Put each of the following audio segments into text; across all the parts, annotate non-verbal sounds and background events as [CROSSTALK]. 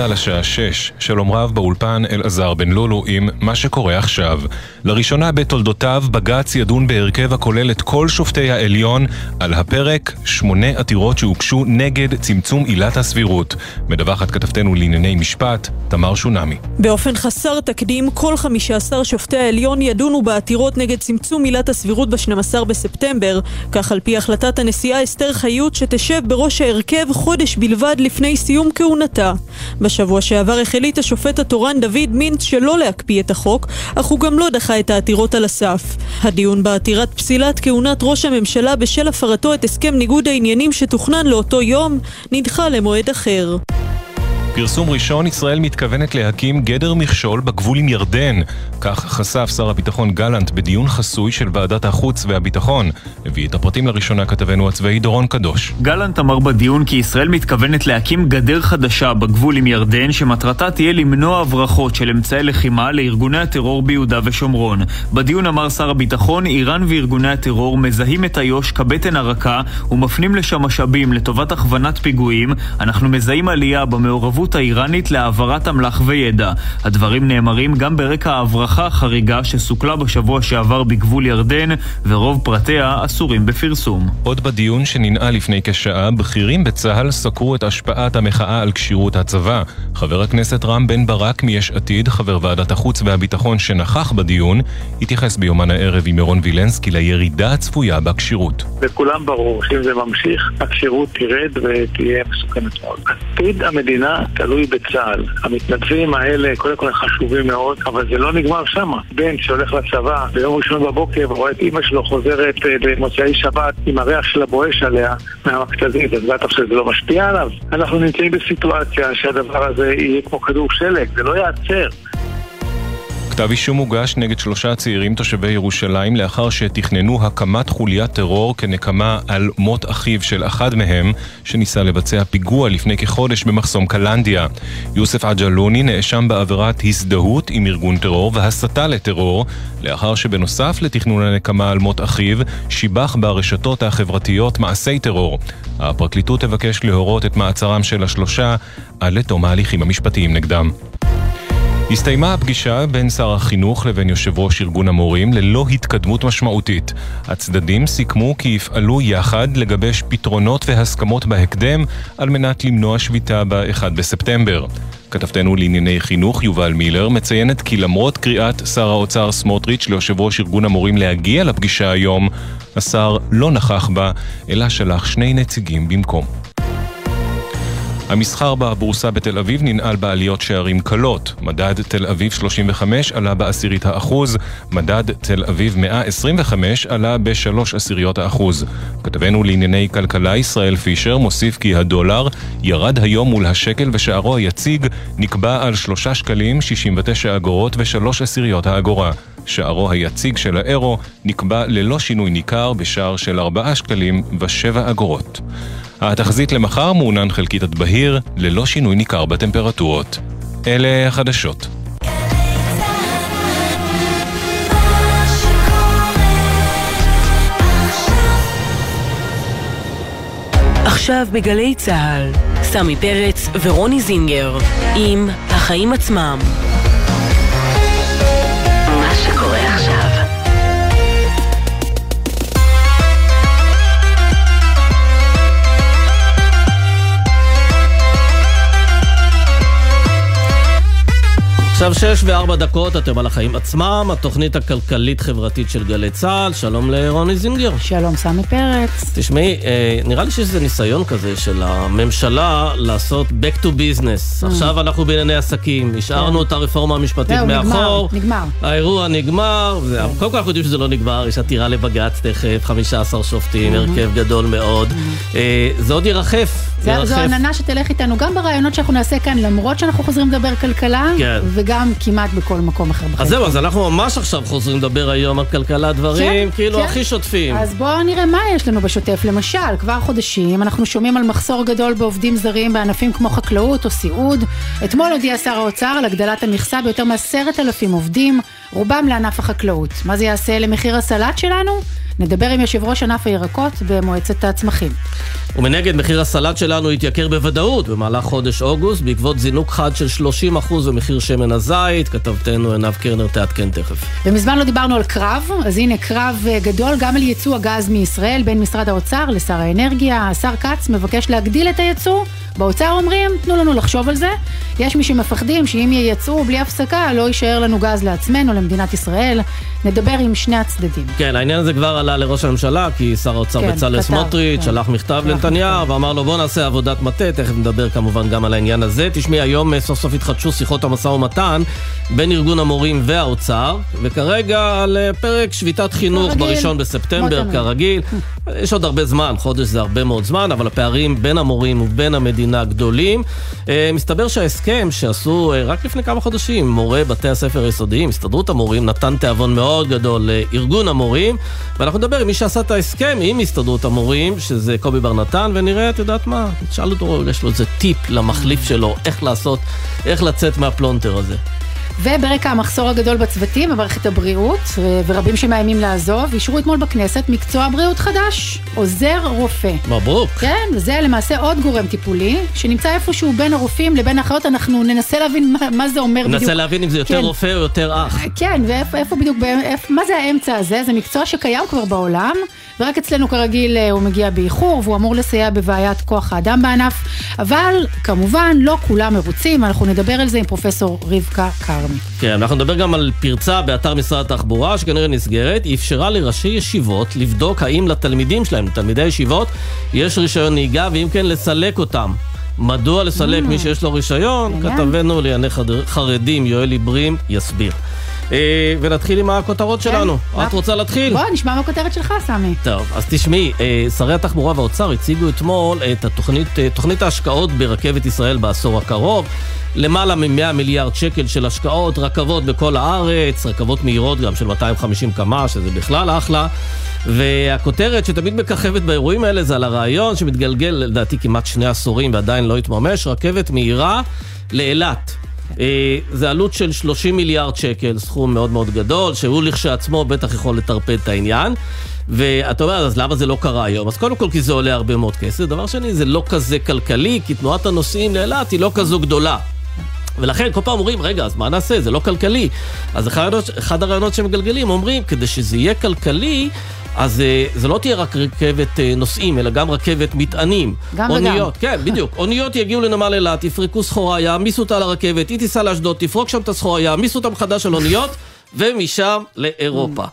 צה"ל השעה 6. שלום רב באולפן אלעזר בן לולו עם מה שקורה עכשיו. לראשונה בתולדותיו בג"ץ ידון בהרכב הכולל את כל שופטי העליון על הפרק שמונה עתירות שהוגשו נגד צמצום עילת הסבירות. מדווחת כתבתנו לענייני משפט, תמר שונמי. באופן חסר תקדים, כל 15 שופטי העליון ידונו בעתירות נגד צמצום עילת הסבירות ב-12 בספטמבר, כך על פי החלטת הנשיאה אסתר חיות שתשב בראש ההרכב חודש בלבד לפני סיום כהונתה. בשבוע שעבר החליט השופט התורן דוד מינץ שלא להקפיא את החוק, אך הוא גם לא דחה את העתירות על הסף. הדיון בעתירת פסילת כהונת ראש הממשלה בשל הפרתו את הסכם ניגוד העניינים שתוכנן לאותו יום, נדחה למועד אחר. פרסום ראשון, ישראל מתכוונת להקים גדר מכשול בגבול עם ירדן. כך חשף שר הביטחון גלנט בדיון חסוי של ועדת החוץ והביטחון. הביא את הפרטים לראשונה כתבנו הצבאי דורון קדוש. גלנט אמר בדיון כי ישראל מתכוונת להקים גדר חדשה בגבול עם ירדן, שמטרתה תהיה למנוע הברחות של אמצעי לחימה לארגוני הטרור ביהודה ושומרון. בדיון אמר שר הביטחון, איראן וארגוני הטרור מזהים את איו"ש כבטן הרכה ומפנים לשם משאבים לטובת הכוונת פיגועים. אנחנו מזהים עלייה במעורבות האפשרות האיראנית להעברת אמל"ח וידע. הדברים נאמרים גם ברקע ההברחה החריגה שסוכלה בשבוע שעבר בגבול ירדן, ורוב פרטיה אסורים בפרסום. עוד בדיון שננעל לפני כשעה, בכירים בצה"ל סקרו את השפעת המחאה על כשירות הצבא. חבר הכנסת רם בן ברק מיש עתיד, חבר ועדת החוץ והביטחון שנכח בדיון, התייחס ביומן הערב עם ירון וילנסקי לירידה הצפויה בכשירות. לכולם ברור שאם זה ממשיך, הכשירות תרד ותהיה מסוכנת מאוד. עתיד המדינה תלוי בצה"ל. המתנדבים האלה קודם כל חשובים מאוד, אבל זה לא נגמר שם. בן שהולך לצבא ביום ראשון בבוקר ורואה את אימא שלו חוזרת אה, במוצאי שבת עם הריח של הבואש עליה מהמכתזית, אז בטח שזה לא משפיע עליו. אנחנו נמצאים בסיטואציה שהדבר הזה יהיה כמו כדור שלג, זה לא ייעצר. כתב אישום הוגש נגד שלושה צעירים תושבי ירושלים לאחר שתכננו הקמת חוליית טרור כנקמה על מות אחיו של אחד מהם שניסה לבצע פיגוע לפני כחודש במחסום קלנדיה. יוסף עג'לוני נאשם בעבירת הזדהות עם ארגון טרור והסתה לטרור לאחר שבנוסף לתכנון הנקמה על מות אחיו שיבח ברשתות החברתיות מעשי טרור. הפרקליטות תבקש להורות את מעצרם של השלושה עד לתום ההליכים המשפטיים נגדם. הסתיימה הפגישה בין שר החינוך לבין יושב ראש ארגון המורים ללא התקדמות משמעותית. הצדדים סיכמו כי יפעלו יחד לגבש פתרונות והסכמות בהקדם על מנת למנוע שביתה ב-1 בספטמבר. כתבתנו לענייני חינוך יובל מילר מציינת כי למרות קריאת שר האוצר סמוטריץ' ליושב ראש ארגון המורים להגיע לפגישה היום, השר לא נכח בה, אלא שלח שני נציגים במקום. המסחר בבורסה בתל אביב ננעל בעליות שערים קלות. מדד תל אביב 35 עלה בעשירית האחוז, מדד תל אביב 125 עלה בשלוש עשיריות האחוז. כתבנו לענייני כלכלה ישראל פישר מוסיף כי הדולר ירד היום מול השקל ושערו היציג נקבע על 3 שקלים 69 אגורות ושלוש עשיריות האגורה. שערו היציג של האירו נקבע ללא שינוי ניכר בשער של 4 שקלים ו-7 אגורות. התחזית למחר מעונן חלקית עד בהיר, ללא שינוי ניכר בטמפרטורות. אלה החדשות. עכשיו בגלי צה"ל, סמי פרץ ורוני זינגר, עם החיים עצמם. עכשיו שש וארבע דקות, אתם על החיים עצמם, התוכנית הכלכלית-חברתית של גלי צה"ל. שלום לרוני זינגר. שלום, סמי פרץ. תשמעי, אה, נראה לי שיש איזה ניסיון כזה של הממשלה לעשות back to business. Mm. עכשיו אנחנו בענייני עסקים, השארנו כן. את הרפורמה המשפטית מאחור. נגמר, נגמר. האירוע נגמר, כן. קודם כל אנחנו יודעים שזה לא נגמר, יש עתירה לבג"ץ תכף, 15 שופטים, mm-hmm. הרכב גדול מאוד. Mm-hmm. אה, זה עוד ירחף. זו עננה שתלך איתנו גם ברעיונות שאנחנו נעשה כאן, למרות שאנחנו חוזרים לדבר כלכלה. כן. גם כמעט בכל מקום אחר בחיים. אז זהו, אז אנחנו ממש עכשיו חוזרים לדבר היום על כלכלה דברים, כן, כאילו כן. הכי שוטפים. אז בואו נראה מה יש לנו בשוטף. למשל, כבר חודשים אנחנו שומעים על מחסור גדול בעובדים זרים בענפים כמו חקלאות או סיעוד. אתמול הודיע שר האוצר על הגדלת המכסה ביותר מעשרת אלפים עובדים, רובם לענף החקלאות. מה זה יעשה למחיר הסלט שלנו? נדבר עם יושב ראש ענף הירקות במועצת הצמחים. ומנגד, מחיר הסלט שלנו התייקר בוודאות במהלך חודש אוגוסט, בעקבות זינוק חד של 30% במחיר שמן הזית. כתבתנו עינב קרנר תעדכן תכף. ומזמן לא דיברנו על קרב, אז הנה קרב אה, גדול גם על ייצוא הגז מישראל בין משרד האוצר לשר האנרגיה. השר כץ מבקש להגדיל את הייצוא. באוצר אומרים, תנו לנו לחשוב על זה. יש מי שמפחדים שאם ייצאו בלי הפסקה, לא יישאר לנו גז לעצמנו, למדינת ישראל. נדבר עם שני הצדדים. כן, העניין הזה כבר עלה לראש הממשלה, כי שר האוצר כן, בצלאל סמוטריץ' כן. שלח מכתב לנתניהו ואמר לו בוא נעשה עבודת מטה, תכף נדבר כמובן גם על העניין הזה. תשמעי, היום אה, סוף סוף התחדשו שיחות המשא ומתן בין ארגון המורים והאוצר, וכרגע על אה, פרק שביתת חינוך בראשון בספטמבר, כרגיל. [LAUGHS] יש עוד הרבה זמן, חודש זה הרבה מאוד זמן, אבל הפערים בין המורים ובין המדינה גדולים. אה, מסתבר שההסכם שעשו רק לפני כמה חודשים, מורי בתי הספר היסודיים, הסתדרות המורים, נתן תיאבון מאוד גדול לארגון המורים, ואנחנו נדבר עם מי שעשה את ההסכם עם הסתדרות המורים, שזה קובי בר נתן, ונראה, את יודעת מה, תשאל אותו, יש לו איזה טיפ למחליף שלו, איך לעשות, איך לצאת מהפלונטר הזה. וברקע המחסור הגדול בצוותים במערכת הבריאות, ורבים שמאיימים לעזוב, אישרו אתמול בכנסת מקצוע בריאות חדש, עוזר רופא. מברוק. כן, וזה למעשה עוד גורם טיפולי, שנמצא איפשהו בין הרופאים לבין האחיות, אנחנו ננסה להבין מה, מה זה אומר ננסה בדיוק. ננסה להבין אם זה יותר כן. רופא או יותר אח. כן, ואיפה בדיוק, איפה, מה זה האמצע הזה? זה מקצוע שקיים כבר בעולם. ורק אצלנו כרגיל אה, הוא מגיע באיחור, והוא אמור לסייע בבעיית כוח האדם בענף, אבל כמובן לא כולם מרוצים, אנחנו נדבר על זה עם פרופסור רבקה כרמי. כן, אנחנו נדבר גם על פרצה באתר משרד התחבורה, שכנראה נסגרת, אפשרה לראשי ישיבות לבדוק האם לתלמידים שלהם, לתלמידי הישיבות, יש רישיון נהיגה, ואם כן, לסלק אותם. מדוע לסלק mm. מי שיש לו רישיון? כתבנו לענייני חרדים יואל עיברים יסביר. אה, ונתחיל עם הכותרות כן. שלנו. את רוצה להתחיל? בוא, נשמע מהכותרת שלך, סמי. טוב, אז תשמעי, אה, שרי התחבורה והאוצר הציגו אתמול את התוכנית, אה, תוכנית ההשקעות ברכבת ישראל בעשור הקרוב. למעלה מ-100 מיליארד שקל של השקעות, רכבות בכל הארץ, רכבות מהירות גם של 250 קמ"ש, שזה בכלל אחלה. והכותרת שתמיד מככבת באירועים האלה זה על הרעיון שמתגלגל לדעתי כמעט שני עשורים ועדיין לא התממש, רכבת מהירה לאילת. אה, זה עלות של 30 מיליארד שקל, סכום מאוד מאוד גדול, שהוא לכשעצמו בטח יכול לטרפד את העניין. ואתה אומר, אז למה זה לא קרה היום? אז קודם כל כי זה עולה הרבה מאוד כסף. דבר שני, זה לא כזה כלכלי, כי תנועת הנוסעים לאילת היא לא כזו גדולה. ולכן כל פעם אומרים, רגע, אז מה נעשה? זה לא כלכלי. אז אחד, הרעיונות שמגלגלים אומרים, כדי שזה יהיה כלכלי, אז אה, זה לא תהיה רק רכבת אה, נוסעים, אלא גם רכבת מטענים. גם אוניות, וגם. כן, בדיוק. אוניות יגיעו לנמל אילת, יפרקו סחורה, יעמיסו אותה לרכבת, היא תיסע לאשדוד, תפרוק שם את הסחורה, יעמיסו אותה מחדש על אוניות, ומשם לאירופה.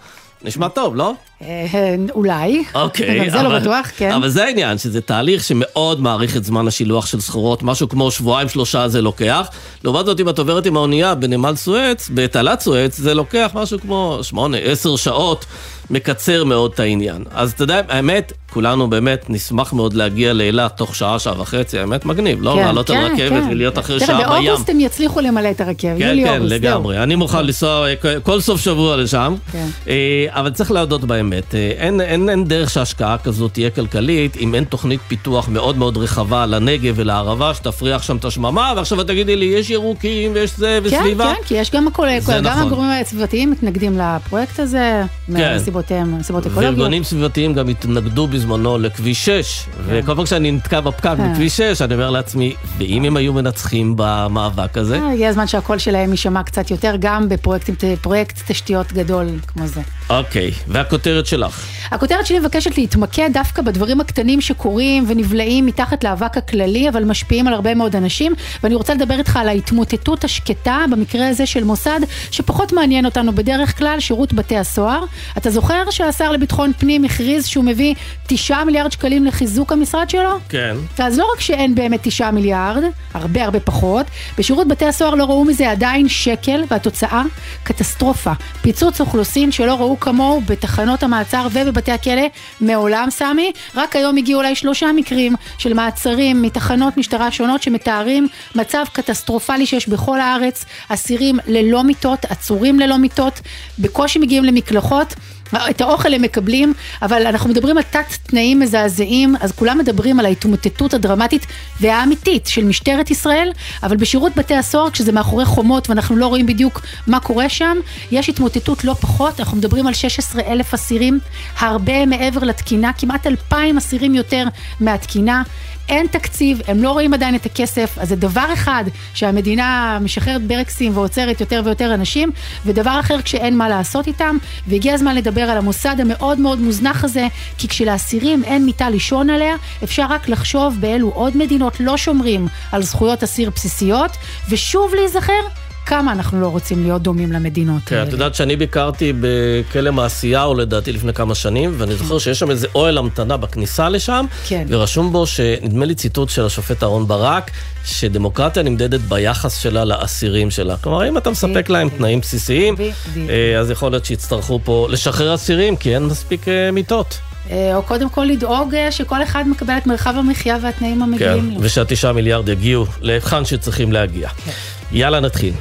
נשמע טוב, לא? אה, אולי. אוקיי. זה לא בטוח, כן. אבל זה העניין, שזה תהליך שמאוד מעריך את זמן השילוח של סחורות, משהו כמו שבועיים שלושה זה לוקח. לעומת זאת, אם את עוברת עם האונייה בנמל סואץ, בתעלת סואץ, זה לוקח משהו כמו שמונה, עשר שעות. מקצר מאוד את העניין. אז אתה יודע, האמת, כולנו באמת נשמח מאוד להגיע לאילת תוך שעה, שעה וחצי, האמת מגניב, לא כן, לעלות כן, על רכבת כן. ולהיות אחרי שעה בים. באוגוסט הם יצליחו למלא את הרכבת, כן, יולי כן, לגמרי. אני מוכן לנסוע אה, כל סוף שבוע לשם, כן. אה, אבל צריך להודות באמת, אה, אין, אין, אין דרך שהשקעה כזאת תהיה כלכלית, אם אין תוכנית פיתוח מאוד מאוד רחבה לנגב ולערבה, שתפריח שם את השממה, ועכשיו את תגידי לי, יש ירוקים ויש זה וסביבה. כן, כן, כי יש גם הכל, גם נכון. הגורמים הסביבתיים מתנגדים לפרויקט הזה, כן. מסיבותיהם, מסיבות אקולוגיות. וארגונים סביבתיים גם התנגדו בזמנו לכביש 6, כן. וכל פעם כשאני נתקע בפקק כן. בכביש 6, אני אומר לעצמי, ואם הם היו מנצחים במאבק הזה? אה, הגיע הזמן שהקול שלהם יישמע קצת יותר, גם בפרויקט תשתיות גדול כמו זה. אוקיי, והכותרת שלך? הכותרת שלי מבקשת להתמקד דווקא בדברים הקטנים שקורים ונבלעים מתחת לאבק הכללי, אבל משפיעים על הרבה מאוד אנשים, ואני רוצה לדבר איתך על ההתמוטטות השקטה, במקרה הזה של מוסד, שפחות מעניין אותנו בדרך כלל, שירות בתי הסוהר. אתה זוכר שהשר לביטחון פנים הכריז שהוא מביא תשעה מיליארד שקלים לחיזוק המשרד שלו? כן. אז לא רק שאין באמת תשעה מיליארד, הרבה הרבה פחות, בשירות בתי הסוהר לא ראו מזה עדיין שקל, והתוצאה, קטסטרופה. פיצוץ אוכלוסין שלא ראו כמוהו בתחנות המעצר ובבתי הכלא מעולם, סמי. רק היום הגיעו אולי שלושה מקרים של מעצרים מתחנות משטרה שונות שמתארים מצב קטסטרופלי שיש בכל הארץ, אסירים ללא מיטות, עצורים ללא מיטות, בקושי מגיעים למקלחות. את האוכל הם מקבלים, אבל אנחנו מדברים על תת תנאים מזעזעים, אז כולם מדברים על ההתמוטטות הדרמטית והאמיתית של משטרת ישראל, אבל בשירות בתי הסוהר, כשזה מאחורי חומות ואנחנו לא רואים בדיוק מה קורה שם, יש התמוטטות לא פחות, אנחנו מדברים על 16 אלף אסירים, הרבה מעבר לתקינה, כמעט 2,000 אסירים יותר מהתקינה. אין תקציב, הם לא רואים עדיין את הכסף, אז זה דבר אחד שהמדינה משחררת ברקסים ועוצרת יותר ויותר אנשים, ודבר אחר כשאין מה לעשות איתם, והגיע הזמן לדבר על המוסד המאוד מאוד מוזנח הזה, כי כשלאסירים אין מיטה לישון עליה, אפשר רק לחשוב באילו עוד מדינות לא שומרים על זכויות אסיר בסיסיות, ושוב להיזכר כמה אנחנו לא רוצים להיות דומים למדינות כן, האלה. את יודעת שאני ביקרתי בכלא מעשיהו לדעתי לפני כמה שנים, ואני זוכר שיש שם איזה אוהל המתנה בכניסה לשם, כן. ורשום בו שנדמה לי ציטוט של השופט אהרן ברק, שדמוקרטיה נמדדת ביחס שלה לאסירים שלה. כלומר, אם אתה מספק להם תנאים בסיסיים. אה, אז יכול להיות שיצטרכו פה לשחרר אסירים, כי אין מספיק אה, מיטות. אה, או קודם כל לדאוג שכל אחד מקבל את מרחב המחיה והתנאים כן, המגיעים לו. ושהתשעה מיליארד יגיעו להיכן שצריכים להגיע. יאללה, נתחיל.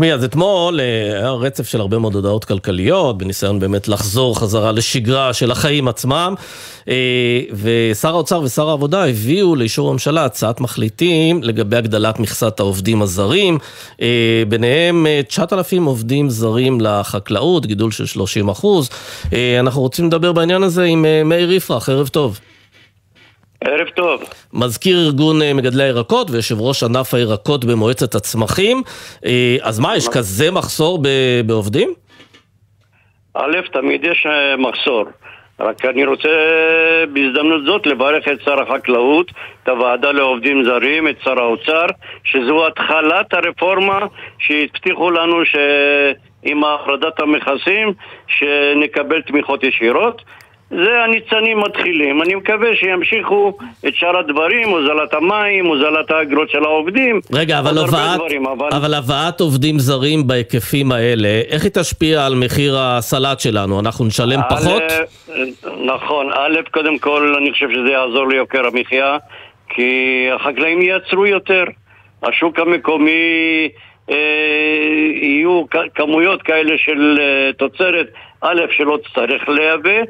תשמעי, אז אתמול אה, היה רצף של הרבה מאוד הודעות כלכליות, בניסיון באמת לחזור חזרה לשגרה של החיים עצמם, אה, ושר האוצר ושר העבודה הביאו לאישור הממשלה הצעת מחליטים לגבי הגדלת מכסת העובדים הזרים, אה, ביניהם אה, 9,000 עובדים זרים לחקלאות, גידול של 30 אחוז. אה, אנחנו רוצים לדבר בעניין הזה עם מאיר יפרח, ערב טוב. ערב טוב. מזכיר ארגון אה, מגדלי הירקות ויושב ראש ענף הירקות במועצת הצמחים. אה, אז מה, יש כזה מחסור ב- בעובדים? א', תמיד יש אה, מחסור. רק אני רוצה בהזדמנות זאת לברך את שר החקלאות, את הוועדה לעובדים זרים, את שר האוצר, שזו התחלת הרפורמה שהבטיחו לנו שעם הפרדת המכסים שנקבל תמיכות ישירות. זה הניצנים מתחילים. אני מקווה שימשיכו את שאר הדברים, הוזלת המים, הוזלת האגרות של העובדים. רגע, אבל הבאת, דברים, אבל... אבל הבאת עובדים זרים בהיקפים האלה, איך היא תשפיע על מחיר הסלט שלנו? אנחנו נשלם פחות? א', נכון, א', קודם כל אני חושב שזה יעזור ליוקר המחיה כי החקלאים ייצרו יותר השוק המקומי אה, יהיו כמויות כאלה של אה, תוצרת א', שלא תצטרך לייבא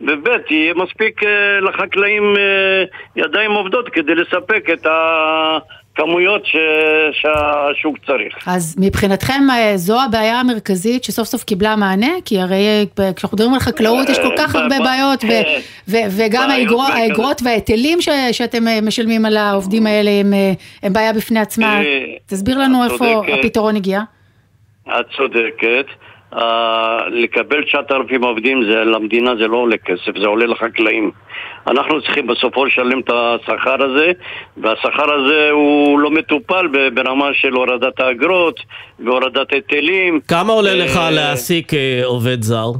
וב', יהיה מספיק אה, לחקלאים אה, ידיים עובדות כדי לספק את הכמויות ש... שהשוק צריך אז מבחינתכם אה, זו הבעיה המרכזית שסוף סוף קיבלה מענה? כי הרי כשאנחנו מדברים על חקלאות יש כל כך הרבה בעיות, ו-. [LAUGHS] ו- וגם האגרות וההיטלים ש- שאתם משלמים על העובדים האלה הם, הם בעיה בפני עצמה. תסביר לנו איפה. הפתרון הגיע. את צודקת. Uh, לקבל 9,000 עובדים זה, למדינה זה לא עולה כסף, זה עולה לחקלאים. אנחנו צריכים בסופו לשלם את השכר הזה, והשכר הזה הוא לא מטופל ברמה של הורדת האגרות והורדת היטלים. כמה עולה לך אה, להעסיק אה, עובד זר?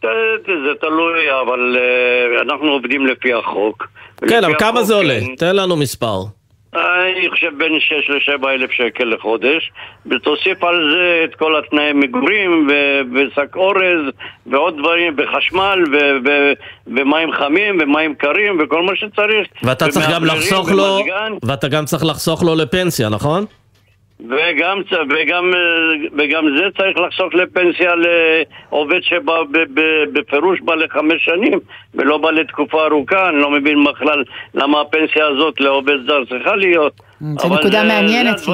ת- זה תלוי, אבל uh, אנחנו עובדים לפי החוק. כן, אבל כמה זה עולה? כן. תן לנו מספר. אני חושב בין 6 ל-7 אלף שקל לחודש ותוסיף על זה את כל התנאי מגורים ושק אורז ועוד דברים וחשמל ו- ו- ומים חמים ומים קרים וכל מה שצריך ואתה צריך גם לחסוך לו. ואתה גם צריך לחסוך לו לפנסיה, נכון? וגם, וגם, אה, וגם זה צריך לחסוך לפנסיה לעובד שבא בפירוש בא לחמש שנים ולא בא לתקופה ארוכה, אני לא מבין בכלל למה הפנסיה הזאת לעובד זר צריכה להיות. זו אבל נקודה זה- מעניינת, זה.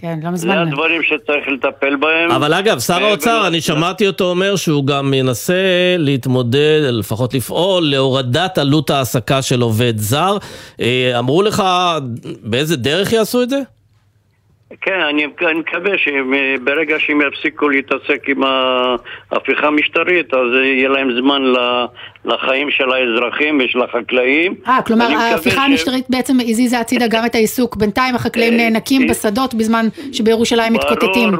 כן, לא זה מזמן. הדברים שצריך לטפל בהם. אבל אגב, שר ו- האוצר, אני שמעתי אותו אומר שהוא גם ינסה להתמודד, לפחות לפעול, להורדת עלות ההעסקה של עובד זר. אה, אמרו לך באיזה דרך יעשו את זה? כן, אני, אני מקווה שברגע שהם יפסיקו להתעסק עם ההפיכה המשטרית, אז יהיה להם זמן לחיים של האזרחים ושל החקלאים. אה, כלומר ההפיכה ש- המשטרית בעצם הזיזה הצידה גם את העיסוק. בינתיים החקלאים אה, נאנקים אה, בשדות בזמן שבירושלים מתקוטטים.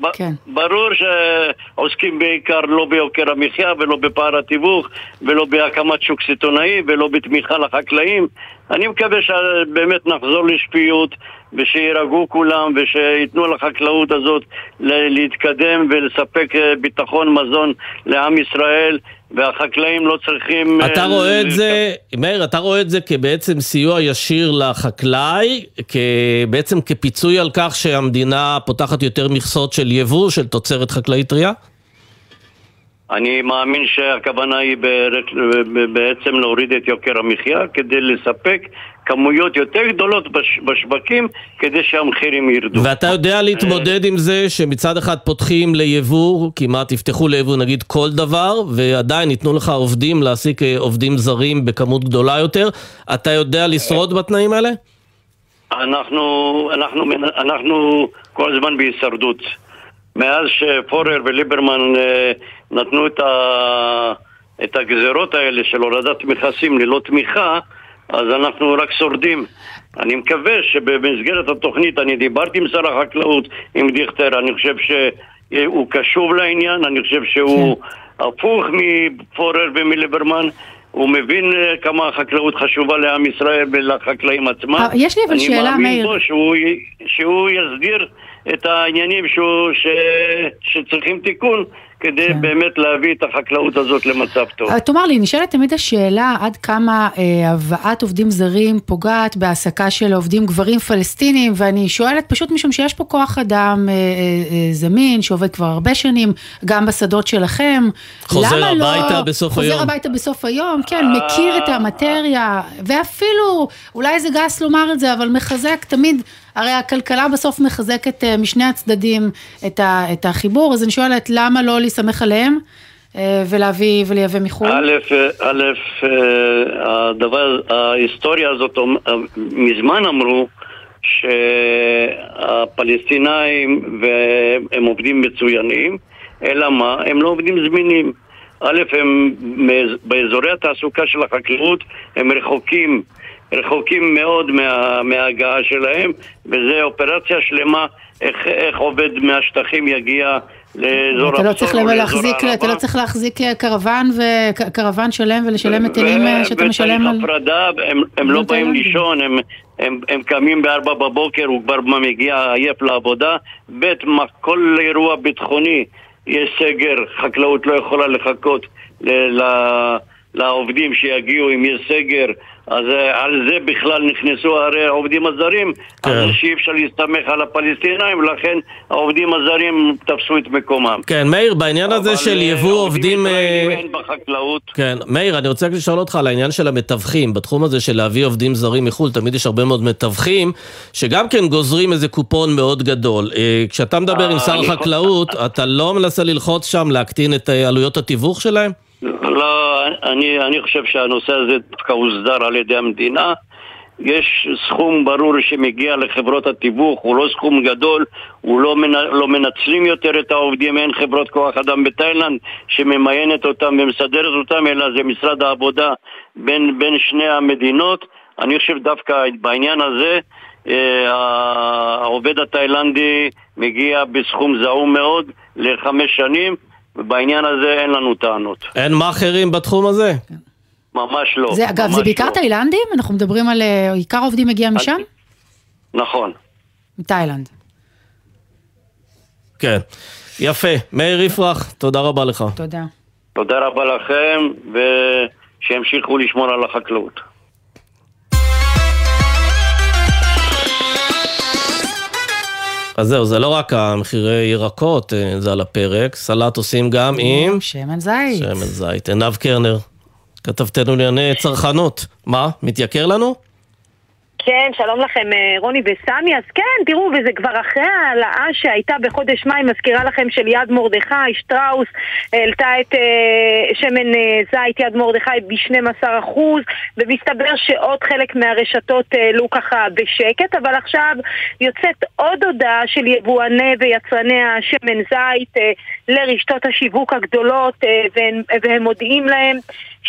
ב- כן. ברור שעוסקים בעיקר לא ביוקר המחיה ולא בפער התיווך ולא בהקמת שוק סיטונאי ולא בתמיכה לחקלאים. אני מקווה שבאמת נחזור לשפיות ושירגעו כולם ושייתנו לחקלאות הזאת להתקדם ולספק אה, ביטחון מזון לעם ישראל והחקלאים לא צריכים... אתה אה, רואה את זה, מאיר, אתה רואה את זה כבעצם סיוע ישיר לחקלאי, בעצם כפיצוי על כך שהמדינה פותחת יותר מכסות של יבוא, של תוצרת חקלאית טרייה? אני מאמין שהכוונה היא בעצם להוריד את יוקר המחיה כדי לספק כמויות יותר גדולות בש, בשווקים כדי שהמחירים ירדו. ואתה יודע להתמודד עם זה שמצד אחד פותחים ליבוא, כמעט יפתחו ליבוא נגיד כל דבר, ועדיין ייתנו לך עובדים להעסיק אה, עובדים זרים בכמות גדולה יותר. אתה יודע לשרוד בתנאים האלה? אנחנו, אנחנו, אנחנו כל הזמן בהישרדות. מאז שפורר וליברמן אה, נתנו את, ה, את הגזרות האלה של הורדת מכסים ללא תמיכה, אז אנחנו רק שורדים. אני מקווה שבמסגרת התוכנית, אני דיברתי עם שר החקלאות, עם דיכטר, אני חושב שהוא קשוב לעניין, אני חושב שהוא כן. הפוך מפורר ומליברמן. הוא מבין אה, כמה החקלאות חשובה לעם ישראל ולחקלאים עצמם. אה, יש לי אבל שאלה, מאיר. אני מאמין בו שהוא, שהוא יסדיר את העניינים שהוא, ש, שצריכים תיקון כדי כן. באמת להביא את החקלאות הזאת למצב טוב. אה, תאמר לי, נשאלת תמיד השאלה עד כמה אה, הבאת עובדים זרים פוגעת בהעסקה של עובדים גברים פלסטינים, ואני שואלת פשוט משום שיש פה כוח אדם אה, אה, אה, זמין שעובד כבר הרבה שנים, גם בשדות שלכם. חוזר הביתה לא, בסוף חוזר היום. חוזר הביתה בסוף היום, כן, מכיר את המטריה, ואפילו, אולי זה גס לומר את זה, אבל מחזק תמיד הרי הכלכלה בסוף מחזקת אה, משני הצדדים את, החיבור, אז אני שואלת, למה לא להסתמך עליהם אה, ולהביא ולייבא מחו"ל? א', א', אה, הדבר, ההיסטוריה הזאת, מזמן אמרו שהפלסטינאים הם עובדים מצוינים, אלא מה? הם לא עובדים זמינים. א', הם באזורי התעסוקה של החקלאות הם רחוקים רחוקים מאוד מה, מההגעה שלהם, וזה אופרציה שלמה איך, איך עובד מהשטחים יגיע לאזור אתה לא צריך להחזיק, אתה לא צריך להחזיק קרוון, וקרוון שלם ולשלם היטלים אה, שאתה משלם על... וצריך הפרדה, הם, הם לא באים לישון, הם, הם, הם קמים בארבע בבוקר, הוא כבר מגיע עייף לעבודה, ב' כל אירוע ביטחוני יש סגר, חקלאות לא יכולה לחכות ל, ל, לעובדים שיגיעו אם יש סגר אז אה, על זה בכלל נכנסו הרי העובדים הזרים, כן. אז שאי אפשר להסתמך על הפלסטינאים, ולכן העובדים הזרים תפסו את מקומם. כן, מאיר, בעניין הזה של אה, יבוא עובדים... עובדים אין בחקלאות. כן, מאיר, אני רוצה לשאול אותך על העניין של המתווכים. בתחום הזה של להביא עובדים זרים מחו"ל, תמיד יש הרבה מאוד מתווכים, שגם כן גוזרים איזה קופון מאוד גדול. אה, כשאתה מדבר עם שר החקלאות, אתה לא מנסה ללחוץ שם להקטין את עלויות התיווך שלהם? לא, אני, אני חושב שהנושא הזה דווקא הוסדר על ידי המדינה. יש סכום ברור שמגיע לחברות התיווך, הוא לא סכום גדול, הוא לא, מנ... לא מנצלים יותר את העובדים, אין חברות כוח אדם בתאילנד שממיינת אותם ומסדרת אותם, אלא זה משרד העבודה בין, בין שני המדינות. אני חושב דווקא בעניין הזה אה, העובד התאילנדי מגיע בסכום זעום מאוד לחמש שנים ובעניין הזה אין לנו טענות. אין מאכערים בתחום הזה? ממש לא. זה, אגב, זה בעיקר לא. תאילנדים? אנחנו מדברים על... אה, עיקר העובדים מגיע משם? נכון. מתאילנד. כן. יפה. מאיר יפרח, תודה רבה לך. תודה. תודה רבה לכם, ושימשיכו לשמור על החקלאות. אז זהו, זה לא רק המחירי ירקות, אה, זה על הפרק, סלט עושים גם עם... שמן זית. שמן זית. עינב קרנר, כתבתנו לענייני צרכנות. מה, מתייקר לנו? כן, שלום לכם אה, רוני וסמי. אז כן, תראו, וזה כבר אחרי ההעלאה שהייתה בחודש מאי, מזכירה לכם של יד מרדכי, שטראוס העלתה את uh, שמן uh, זית יד מרדכי ב-12% ומסתבר שעוד חלק מהרשתות העלו uh, ככה בשקט, אבל עכשיו יוצאת עוד הודעה של יבואני ויצרני השמן זית uh, לרשתות השיווק הגדולות uh, והם, והם מודיעים להם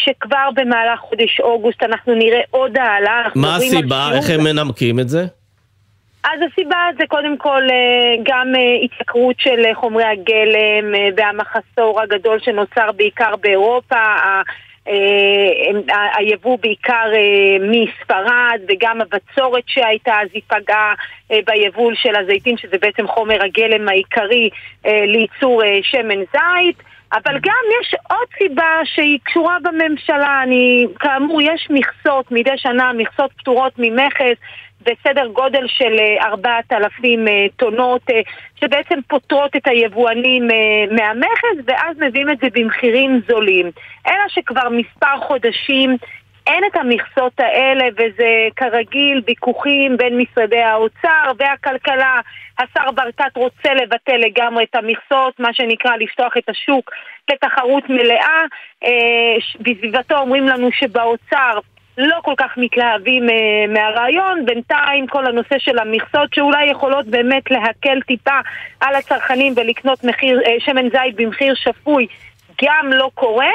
שכבר במהלך חודש אוגוסט אנחנו נראה עוד העלאה. מה הסיבה? איך הם מנמקים את זה? אז הסיבה זה קודם כל אה, גם אה, התייקרות של אה, חומרי הגלם והמחסור הגדול שנוצר בעיקר באירופה. היבוא בעיקר מספרד וגם הבצורת שהייתה אז היא פגעה ביבול של הזיתים שזה בעצם חומר הגלם העיקרי לייצור שמן זית אבל גם יש עוד סיבה שהיא קשורה בממשלה, אני, כאמור, יש מכסות, מדי שנה מכסות פטורות ממכס בסדר גודל של 4,000 טונות, שבעצם פותרות את היבואנים מהמכס, ואז מביאים את זה במחירים זולים. אלא שכבר מספר חודשים אין את המכסות האלה, וזה כרגיל ויכוחים בין משרדי האוצר והכלכלה. השר ברקת רוצה לבטל לגמרי את המכסות, מה שנקרא לפתוח את השוק לתחרות מלאה. אה, בסביבתו אומרים לנו שבאוצר לא כל כך מתלהבים אה, מהרעיון. בינתיים כל הנושא של המכסות שאולי יכולות באמת להקל טיפה על הצרכנים ולקנות מחיר, אה, שמן זית במחיר שפוי גם לא קורה.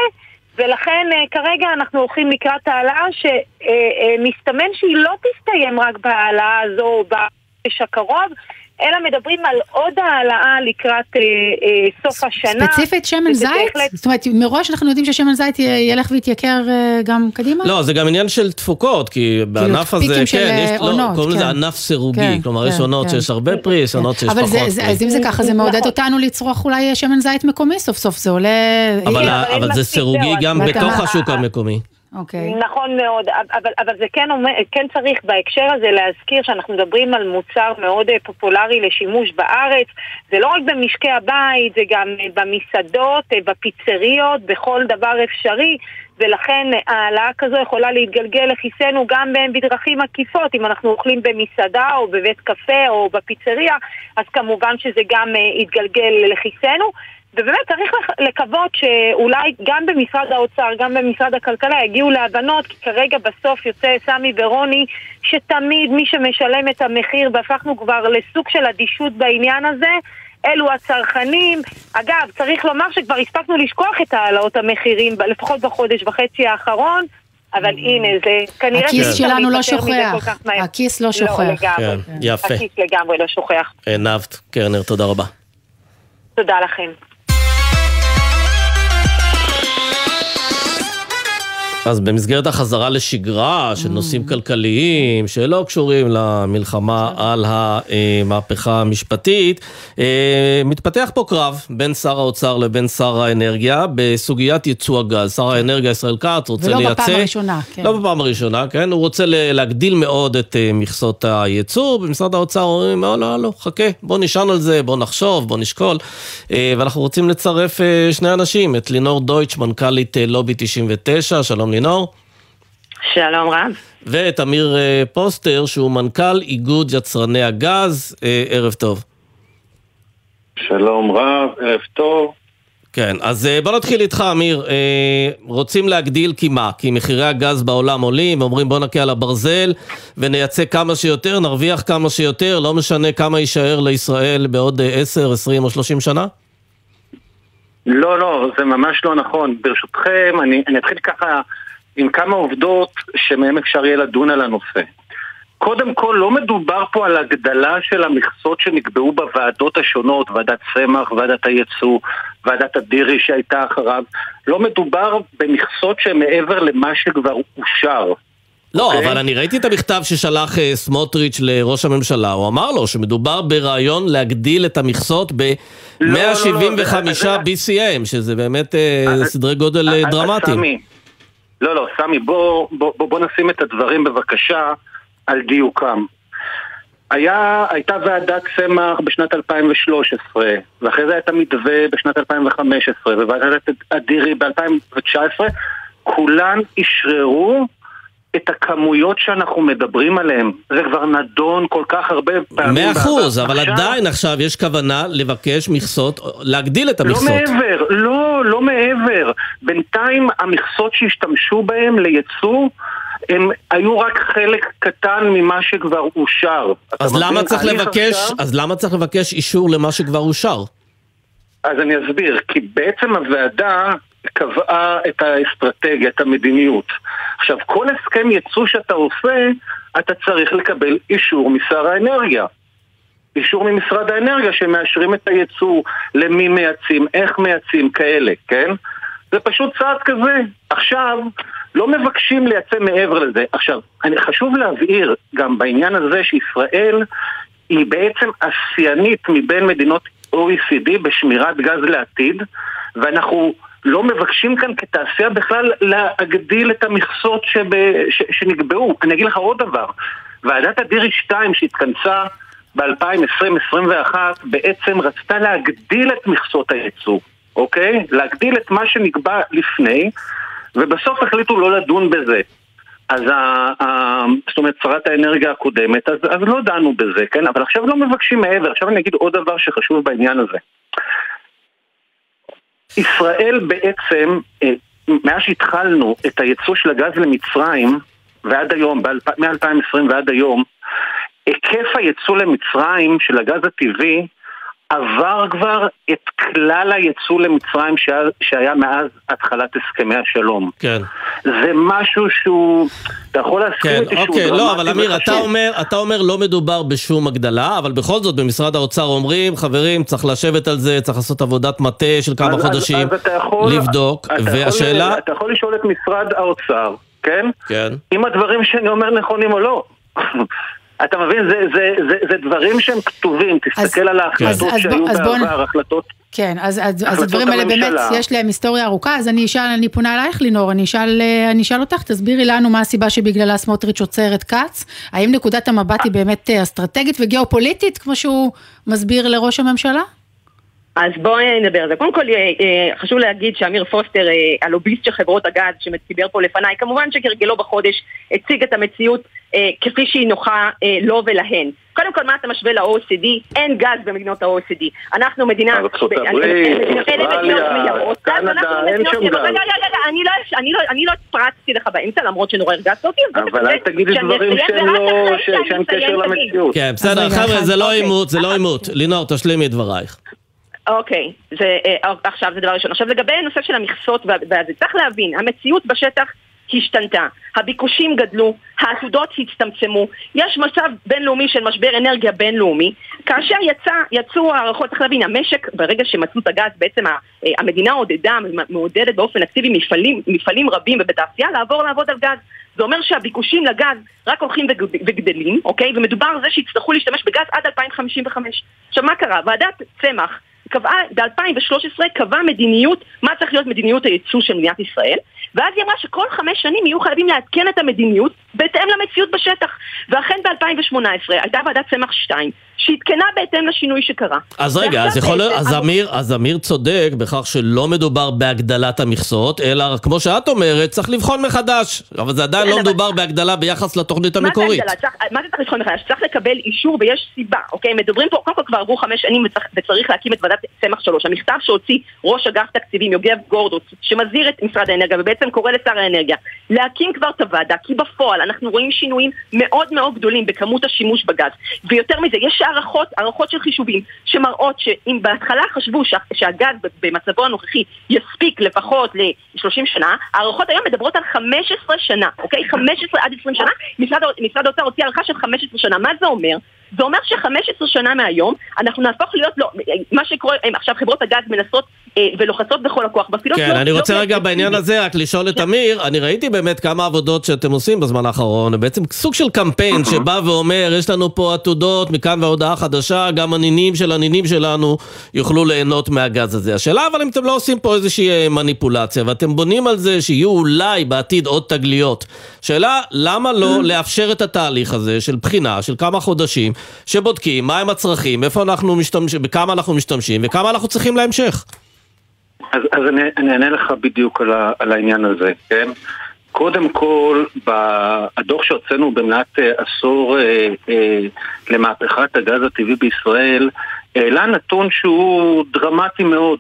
ולכן uh, כרגע אנחנו הולכים לקראת העלאה שמסתמן uh, uh, שהיא לא תסתיים רק בהעלאה הזו בחודש הקרוב, אלא מדברים על עוד העלאה לקראת אה, אה, סוף השנה. ספציפית שמן זית? בהחלט... זאת אומרת, מראש אנחנו יודעים ששמן זית ילך ויתייקר אה, גם קדימה? לא, זה גם עניין של תפוקות, כי כאילו, בענף הזה, כן, יש, לא, עונות, לא, קוראים לזה כן. ענף סירוגי, כן, כלומר כן, יש עונות כן. שיש הרבה פרי, יש עונות שיש פחות פרי. אז אם זה ככה, זה מעודד אותנו לצרוך אולי שמן זית מקומי סוף סוף, זה עולה... אבל, אבל זה סירוגי גם בתוך השוק המקומי. אוקיי. Okay. נכון מאוד, אבל, אבל זה כן, אומר, כן צריך בהקשר הזה להזכיר שאנחנו מדברים על מוצר מאוד אה, פופולרי לשימוש בארץ. זה לא רק במשקי הבית, זה גם אה, במסעדות, אה, בפיצריות, בכל דבר אפשרי. ולכן העלאה כזו יכולה להתגלגל לכיסנו גם בדרכים עקיפות. אם אנחנו אוכלים במסעדה או בבית קפה או בפיצריה, אז כמובן שזה גם יתגלגל לכיסנו. ובאמת צריך לקוות שאולי גם במשרד האוצר, גם במשרד הכלכלה יגיעו להבנות, כי כרגע בסוף יוצא סמי ורוני שתמיד מי שמשלם את המחיר, והפכנו כבר לסוג של אדישות בעניין הזה, אלו הצרכנים. אגב, צריך לומר שכבר הספקנו לשכוח את העלאות המחירים, לפחות בחודש וחצי האחרון. אבל הנה, זה כנראה... הכיס שלנו לא שוכח. הכיס לא, לא שוכח. לא, לגמרי. כן, יפה. הכיס לגמרי לא שוכח. עינבת, קרנר, תודה רבה. תודה לכם. אז במסגרת החזרה לשגרה של mm. נושאים כלכליים שלא קשורים למלחמה על המהפכה המשפטית, אה, מתפתח פה קרב בין שר האוצר לבין שר האנרגיה בסוגיית ייצוא הגז. שר האנרגיה ישראל כץ רוצה ולא לייצא... ולא בפעם הראשונה, כן. לא בפעם הראשונה, כן. הוא רוצה להגדיל מאוד את אה, מכסות הייצוא. במשרד האוצר אומרים, לא, לא, לא, חכה, בוא נשען על זה, בוא נחשוב, בוא נשקול. אה, ואנחנו רוצים לצרף שני אנשים, את לינור דויטש, מנכ"לית לובי 99, שלום לינור. שלום רב. ואת אמיר אה, פוסטר, שהוא מנכ"ל איגוד יצרני הגז. אה, ערב טוב. שלום רב, ערב טוב. כן, אז אה, בוא נתחיל איתך, אמיר. רוצים להגדיל כי מה? כי מחירי הגז בעולם עולים, אומרים בוא נכה על הברזל ונייצא כמה שיותר, נרוויח כמה שיותר, לא משנה כמה יישאר לישראל בעוד 10, 20 או 30 שנה? לא, לא, זה ממש לא נכון. ברשותכם, אני, אני אתחיל ככה עם כמה עובדות שמהם אפשר יהיה לדון על הנושא. קודם כל, לא מדובר פה על הגדלה של המכסות שנקבעו בוועדות השונות, ועדת צמח, ועדת הייצוא, ועדת אדירי שהייתה אחריו. לא מדובר במכסות שהן מעבר למה שכבר אושר. לא, okay. אוקיי? אבל אני ראיתי את המכתב ששלח uh, סמוטריץ' לראש הממשלה, הוא אמר לו שמדובר ברעיון להגדיל את המכסות ב-175 לא, לא, לא, BCM, שזה באמת uh, סדרי גודל דרמטיים. לא, לא, סמי, בוא, בוא, בוא, בוא נשים את הדברים בבקשה על דיוקם. היה, הייתה ועדת צמח בשנת 2013, ואחרי זה הייתה מתווה בשנת 2015, וועדת אדירי ב-2019, כולן אשררו את הכמויות שאנחנו מדברים עליהן. זה כבר נדון כל כך הרבה פעמים. מאה אחוז, אבל עכשיו... עדיין עכשיו יש כוונה לבקש מכסות, להגדיל את המכסות. לא מעבר, לא, לא מעבר. בינתיים המכסות שהשתמשו בהן לייצוא הם היו רק חלק קטן ממה שכבר אושר. אז למה, צריך לבקש, עכשיו... אז למה צריך לבקש אישור למה שכבר אושר? אז אני אסביר, כי בעצם הוועדה קבעה את האסטרטגיה, את המדיניות. עכשיו, כל הסכם ייצוא שאתה עושה, אתה צריך לקבל אישור משר האנרגיה. אישור ממשרד האנרגיה שמאשרים את הייצוא, למי מייצאים, איך מייצאים, כאלה, כן? זה פשוט צעד כזה. עכשיו, לא מבקשים לייצא מעבר לזה. עכשיו, אני חשוב להבהיר גם בעניין הזה שישראל היא בעצם השיאנית מבין מדינות OECD בשמירת גז לעתיד, ואנחנו לא מבקשים כאן כתעשייה בכלל להגדיל את המכסות שב, ש, שנקבעו. אני אגיד לך עוד דבר, ועדת אדירי 2 שהתכנסה ב-2020-2021 בעצם רצתה להגדיל את מכסות הייצוא, אוקיי? להגדיל את מה שנקבע לפני, ובסוף החליטו לא לדון בזה. אז ה, ה, זאת אומרת, שרת האנרגיה הקודמת, אז, אז לא דנו בזה, כן? אבל עכשיו לא מבקשים מעבר. עכשיו אני אגיד עוד דבר שחשוב בעניין הזה. ישראל בעצם, אה, מאז שהתחלנו את הייצוא של הגז למצרים, ועד היום, מ-2020 ועד היום, היקף הייצוא למצרים של הגז הטבעי עבר כבר את כלל הייצוא למצרים שהיה, שהיה מאז התחלת הסכמי השלום. כן. זה משהו שהוא, אתה יכול להסכים כן, איתי שהוא אוקיי, דרמטי לא, אבל אמיר, אתה. אומר, אתה אומר לא מדובר בשום הגדלה, אבל בכל זאת במשרד האוצר אומרים, חברים, צריך לשבת על זה, צריך לעשות עבודת מטה של כמה אז- חודשים, אז אתה יכול- לבדוק, אתה יכול- והשאלה... אתה יכול לשאול את משרד האוצר, כן? כן. אם הדברים שאני אומר נכונים או לא. אתה מבין, זה, זה, זה, זה דברים שהם כתובים, תסתכל על ההחלטות אז- אז שהיו בוא- אז בוא בעבר, החלטות... כן, אז, אז, אז הדברים האלה באמת. יש להם היסטוריה ארוכה, אז אני אשאל, אני פונה אלייך לינור, אני אשאל, אה, אני אשאל אותך, תסבירי לנו מה הסיבה שבגללה סמוטריץ' עוצר את כץ, האם נקודת המבט היא באמת אה, אסטרטגית וגיאופוליטית, כמו שהוא מסביר לראש הממשלה? אז בואי נדבר על זה. קודם כל, אה, אה, חשוב להגיד שאמיר פוסטר, אה, הלוביסט של חברות הגז שדיבר פה לפניי, כמובן שכרגלו בחודש הציג את המציאות כפי שהיא נוחה לו ולהן. קודם כל, מה אתה משווה ל-OECD? אין גז במדינות ה-OECD. אנחנו מדינה... ארצות הברית, אוסטרליה, קנדה, אין שם גז. אני לא- לא- אני לא התפרצתי לך באמצע, למרות שנורא הרגעת אותי, אבל אל תגידי דברים לא, שאין קשר. למציאות. כן, בסדר, חבר'ה, זה לא אוקיי. עימות, זה לא עימות. לינור, תשלימי את דברייך. אוקיי, זה, אה, עכשיו זה דבר ראשון. עכשיו לגבי הנושא של המכסות, וזה צריך להבין, המציאות בשטח השתנתה, הביקושים גדלו, העתודות הצטמצמו, יש מצב בינלאומי של משבר אנרגיה בינלאומי, כאשר יצא, יצאו הערכות, צריך להבין, המשק, ברגע שמצאו את הגז, בעצם אה, המדינה עודדה, מעודדת באופן אקטיבי מפעלים, מפעלים רבים ובתעשייה לעבור לעבוד על גז. זה אומר שהביקושים לגז רק הולכים וגד- וגדלים, אוקיי? ומדובר על זה שיצטרכו להשתמש בגז עד 2055. עכשיו מה קרה? ועדת צמח קבעה, ב-2013 קבעה מדיניות, מה צריך להיות מדיניות הייצוא של מדינת ישראל, ואז היא אמרה שכל חמש שנים יהיו חייבים לעדכן את המדיניות בהתאם למציאות בשטח. ואכן ב-2018 הייתה ועדת צמח 2, שעדכנה בהתאם לשינוי שקרה. אז רגע, אז יכול להיות, אז אמיר, אז אמיר צודק בכך שלא מדובר בהגדלת המכסות, אלא כמו שאת אומרת, צריך לבחון מחדש. אבל זה עדיין כן, לא מדובר בהגדלה ביחס לתוכנית המקורית. מה זה צריך לבחון מחדש? צריך לקבל אישור ויש סיבה, אוקיי? מדברים פה, קודם כל כבר עברו חמש שנים וצריך, וצריך להקים את ועדת צמח שלוש. המכתב שהוציא ראש אגף תקציבים, יוגב גורדוס, שמזהיר את משרד האנרגיה ובעצם קורא לשר האנרגיה להקים כבר את הוועדה, כי בפועל אנחנו רואים שינויים מאוד מאוד גדולים בכמות השימוש בגז. ויותר מזה, יש הערכות, הערכות של חישובים, שמראות שאם בהתחלה חשבו שה, שהגז במצבו הנוכחי יספיק לפחות ל-30 שנה, הערכות היום מדברות על 15 שנה, אוקיי? 15 עד 20 שנה, משרד, משרד האוצר הוציא הערכה של 15 שנה. מה זה אומר? זה אומר ש-15 שנה מהיום אנחנו נהפוך להיות, לא, מה שקורה, הם, עכשיו חברות הגז מנסות אה, ולוחצות בכל הכוח, ואפילו כן, לא- אני לא רוצה רגע כאפקטיבי. בעניין הזה רק לשאול את אמיר, אני ראיתי באמת כמה עבודות שאתם עושים בזמן האחרון, בעצם סוג של קמפיין שבא ואומר, יש לנו פה עתודות מכאן והודעה חדשה, גם הנינים של הנינים שלנו יוכלו ליהנות מהגז הזה. השאלה אבל אם אתם לא עושים פה איזושהי אה, מניפולציה, ואתם בונים על זה שיהיו אולי בעתיד עוד תגליות. שאלה, למה לא לאפשר את התהליך הזה של בחינה של כמה חודשים, שבודקים מהם הצרכים, איפה אנחנו משתמשים, בכמה אנחנו משתמשים, וכמה אנחנו צריכים להמשך. אז, אז אני, אני אענה לך בדיוק על, ה, על העניין הזה, כן? קודם כל, בדוח שהוצאנו במעט אה, עשור אה, אה, למהפכת הגז הטבעי בישראל, העלה נתון שהוא דרמטי מאוד.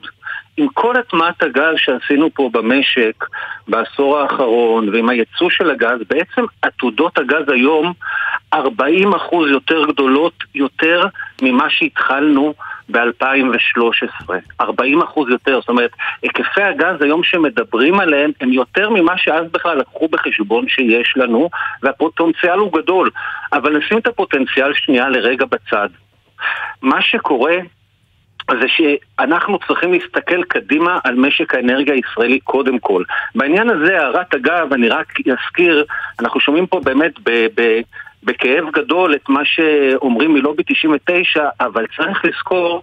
עם כל הטמעת הגז שעשינו פה במשק בעשור האחרון ועם הייצוא של הגז, בעצם עתודות הגז היום 40% יותר גדולות יותר ממה שהתחלנו ב-2013. 40 אחוז יותר, זאת אומרת, היקפי הגז היום שמדברים עליהם הם יותר ממה שאז בכלל לקחו בחשבון שיש לנו, והפוטנציאל הוא גדול. אבל נשים את הפוטנציאל שנייה לרגע בצד. מה שקורה זה שאנחנו צריכים להסתכל קדימה על משק האנרגיה הישראלי קודם כל. בעניין הזה, הערת אגב, אני רק אזכיר, אנחנו שומעים פה באמת ב... ב בכאב גדול את מה שאומרים מלובי 99, אבל צריך לזכור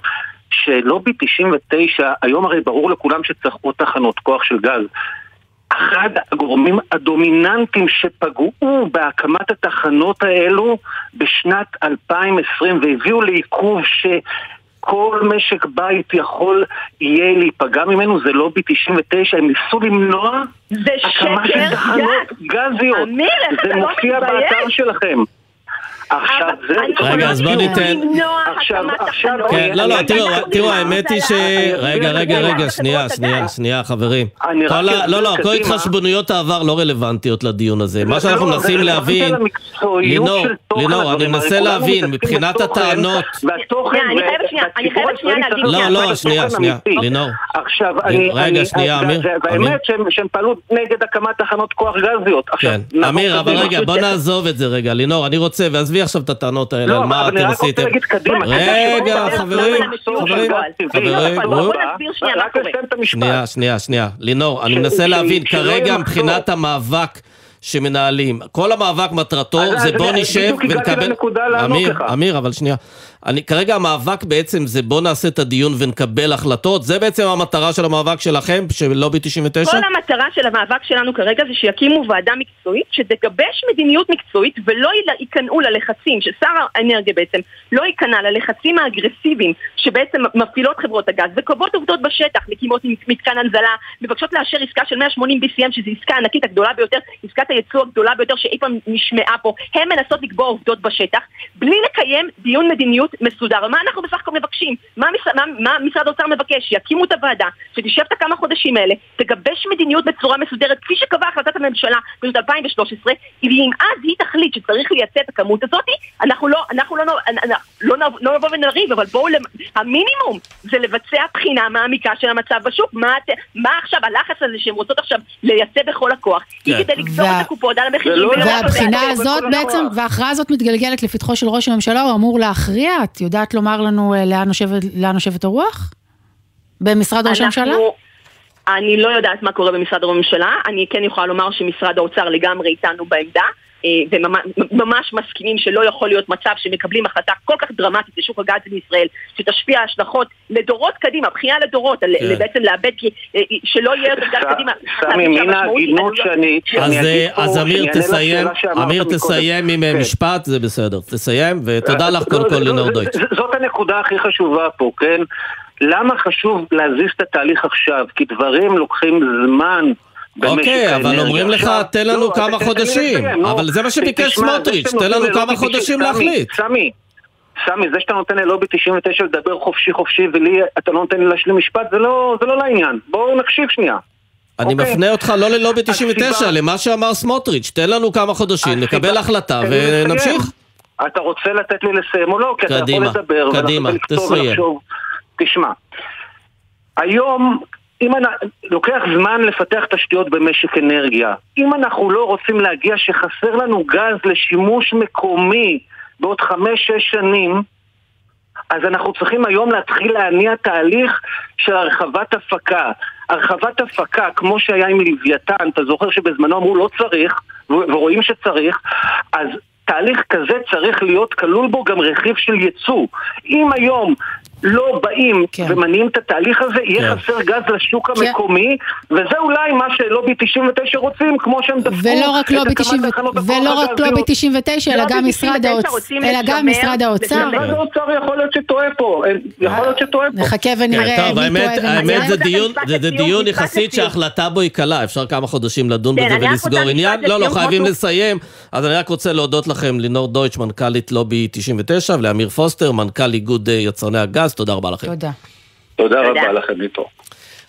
שלובי 99, היום הרי ברור לכולם שצריך עוד תחנות כוח של גז. אחד הגורמים הדומיננטיים שפגעו בהקמת התחנות האלו בשנת 2020 והביאו לעיכוב ש... כל משק בית יכול יהיה להיפגע ממנו, זה לובי 99, הם ניסו למנוע הקמה של תחנות גזיות. זה אתה לא מופיע מתבייש? באתר שלכם. עכשיו זה... רגע, אז בוא ניתן... עכשיו, עכשיו... כן, לא, לא, תראו, האמת היא ש... רגע, רגע, רגע, שנייה, שנייה, שנייה, חברים. לא, לא, כל קדימה. התחשבוניות העבר לא רלוונטיות לדיון הזה. מה שאנחנו לא, מנסים להבין... לינור, לינור, אני מנסה להבין, מבחינת הטענות... והתוכן אני חייבת שנייה, להגיד- לא, לא, שנייה, שנייה. לינור. עכשיו, אני... רגע, שנייה, אמיר. והאמת שהם פעלו נגד הקמת תחנות כוח גזיות. כן, אמיר, אבל. רגע, בוא נעזוב את זה רגע. לינור, אני רוצה, ועזבי עכשיו את הטענות האלה, לא, על אבל מה אני אתם רק רוצה עשיתם. להגיד קדימה. רגע, חברים, חברים. חברים, בוא בואו. נסביר שנייה מה רק קורה. לסיים את המשפט. שנייה, שנייה, שנייה. לינור, אני מנסה להבין, כרגע מבחינת. המאבק שמנהלים, כל המאבק מטרתו זה בוא נשב בדיוק הגעתי ונקבל... לנקודה לענות אמיר. אמיר, אבל שנייה. אני, כרגע המאבק בעצם זה בוא נעשה את הדיון ונקבל החלטות, זה בעצם המטרה של המאבק שלכם, של לובי 99? כל המטרה של המאבק שלנו כרגע זה שיקימו ועדה מקצועית שתגבש מדיניות מקצועית ולא ייכנעו ללחצים, ששר האנרגיה בעצם לא ייכנע ללחצים האגרסיביים שבעצם מפעילות חברות הגז וקובעות עובדות בשטח, מקימות מתקן הנזלה, מבקשות לאשר עסקה של 180 BCM שזו עסקה ענקית הגדולה ביותר, עסקת הייצוא הגדולה ביותר שאי פעם נשמעה פה, הן מנסות לקבוע עובדות בשטח בלי לקיים דיון מדיניות מסודר. מה אנחנו בסך הכל מבקשים? מה, מה, מה משרד האוצר מבקש? יקימו את הוועדה, שתשב את הכמה חודשים האלה, תגבש מדיניות בצורה מסודרת, כפי שקבעה החלטת הממשלה בשנת 2013, ואם אז היא תחליט שצריך לייצא את הכמות הזאת, אנחנו לא, אנחנו לא, לא, לא, לא, לא נבוא ונריב, אבל בואו, למ- המינימום זה לבצע בחינה מעמיקה של המצב בשוק. מה, את- מה עכשיו הלחץ הזה שהן רוצות עכשיו לייצא בכל הכוח? היא כן. כדי לגזור וה- את הקופות על המחירים. לא- והבחינה הזאת בעצם. וההכרעה הזאת מתגלגלת לפתחו של ראש הממשלה, הוא אמור להכריע? את יודעת לומר לנו אה, לאן נושבת- לאן נושבת הרוח? במשרד ראש הממשלה? אני לא יודעת מה קורה במשרד ראש הממשלה, אני כן יכולה לומר שמשרד האוצר לגמרי איתנו בעמדה. אה, וממש מסכימים שלא יכול להיות מצב שמקבלים החלטה כל כך דרמטית לשוק הגז בישראל, שתשפיע השלכות לדורות קדימה, בכייה לדורות, כן. בעצם לאבד, כי- אה, שלא יהיה יותר גז קדימה. סמי, מן ההגינות שאני שאני אז, אגיד אה, פה, אז אמיר תסיים, אמיר. תסיים עם אה, כן. משפט, זה בסדר. תסיים, ותודה לך קודם לא, כל לא, לינור זה- דויטש. זאת הנקודה הכי חשובה פה, כן? למה חשוב להזיז את התהליך עכשיו? כי דברים לוקחים זמן. אוקיי, אבל. אומרים לך, עכשיו- תן לנו לא, כמה חודשים. אבל זה מה שביקש סמוטריץ', תן לנו כמה חודשים 90, להחליט. סמי, סמי, זה שאתה נותן ללובי 99 לדבר חופשי חופשי ולי אתה לא נותן לי להשלים משפט, זה לא זה לא לעניין. בואו נקשיב שנייה. אני אוקיי. מפנה אותך לא ללובי 99, הסיבה- למה שאמר סמוטריץ', תן לנו כמה חודשים, הסיבה- נקבל החלטה. ונמשיך. אתה רוצה לתת לי לסיים או לא? כי אתה יכול קדימה, לדבר קדימה, ולכתוב תסיים. תשמע, היום, אם אני, לוקח זמן לפתח תשתיות במשק אנרגיה. אם אנחנו לא רוצים להגיע שחסר לנו גז לשימוש מקומי בעוד חמש-שש שנים, אז אנחנו צריכים היום להתחיל להניע תהליך של הרחבת הפקה. הרחבת הפקה, כמו שהיה עם לוויתן, אתה זוכר שבזמנו אמרו לא צריך, ורואים שצריך, אז תהליך כזה צריך להיות כלול בו גם רכיב של ייצוא. אם היום לא באים כן. ומניעים את התהליך הזה, יהיה כן. חסר גז לשוק כן. המקומי, וזה אולי מה שלובי 99 רוצים, כמו שהם דפקו ולא רק לובי הקמת 90 תחנות הכוח ולא רק הגזיות. לובי 99, אלא גם משרד 99 האוצר, אלא גם משרד האוצר. לשמר- משרד האוצר יכול להיות שטועה פה, יכול להיות שטועה פה. נחכה ונראה כן, טוב, מי טועה ומי האמת. זה דיון, יחסית. שההחלטה בו היא קלה, אפשר כמה חודשים לדון כן, בזה ולסגור עניין. לא, לא, חייבים לסיים. אז אני רק רוצה להודות לכם, לינור דויטש, מנכ"לית לובי 99, ולאמיר פוסטר, מנכ"ל איגוד אה, יצרני הגז, תודה רבה לכם. תודה. תודה. רבה לכם, ליטו.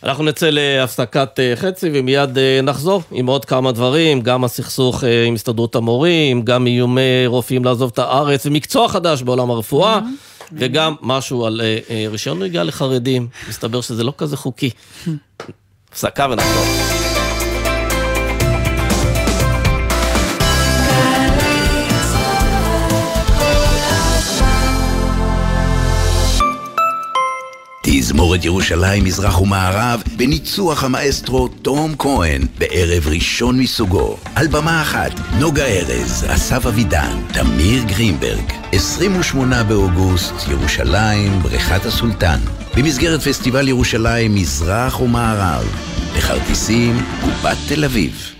אנחנו נצא להפסקת אה, חצי ומיד אה, נחזור עם עוד כמה דברים, גם הסכסוך אה, עם הסתדרות המורים, גם איומי רופאים לעזוב את הארץ, ומקצוע חדש בעולם הרפואה, וגם משהו על רישיון נהיגה לחרדים, מסתבר שזה לא כזה חוקי. הפסקה ונחזור. תזמורת ירושלים מזרח ומערב בניצוח המאסטרו תום כהן בערב ראשון מסוגו. על במה אחת, נוגה ארז, אסף אבידן, תמיר גרינברג. 28 באוגוסט, ירושלים, בריכת הסולטן. במסגרת פסטיבל ירושלים מזרח ומערב. בכרטיסים קופת תל אביב.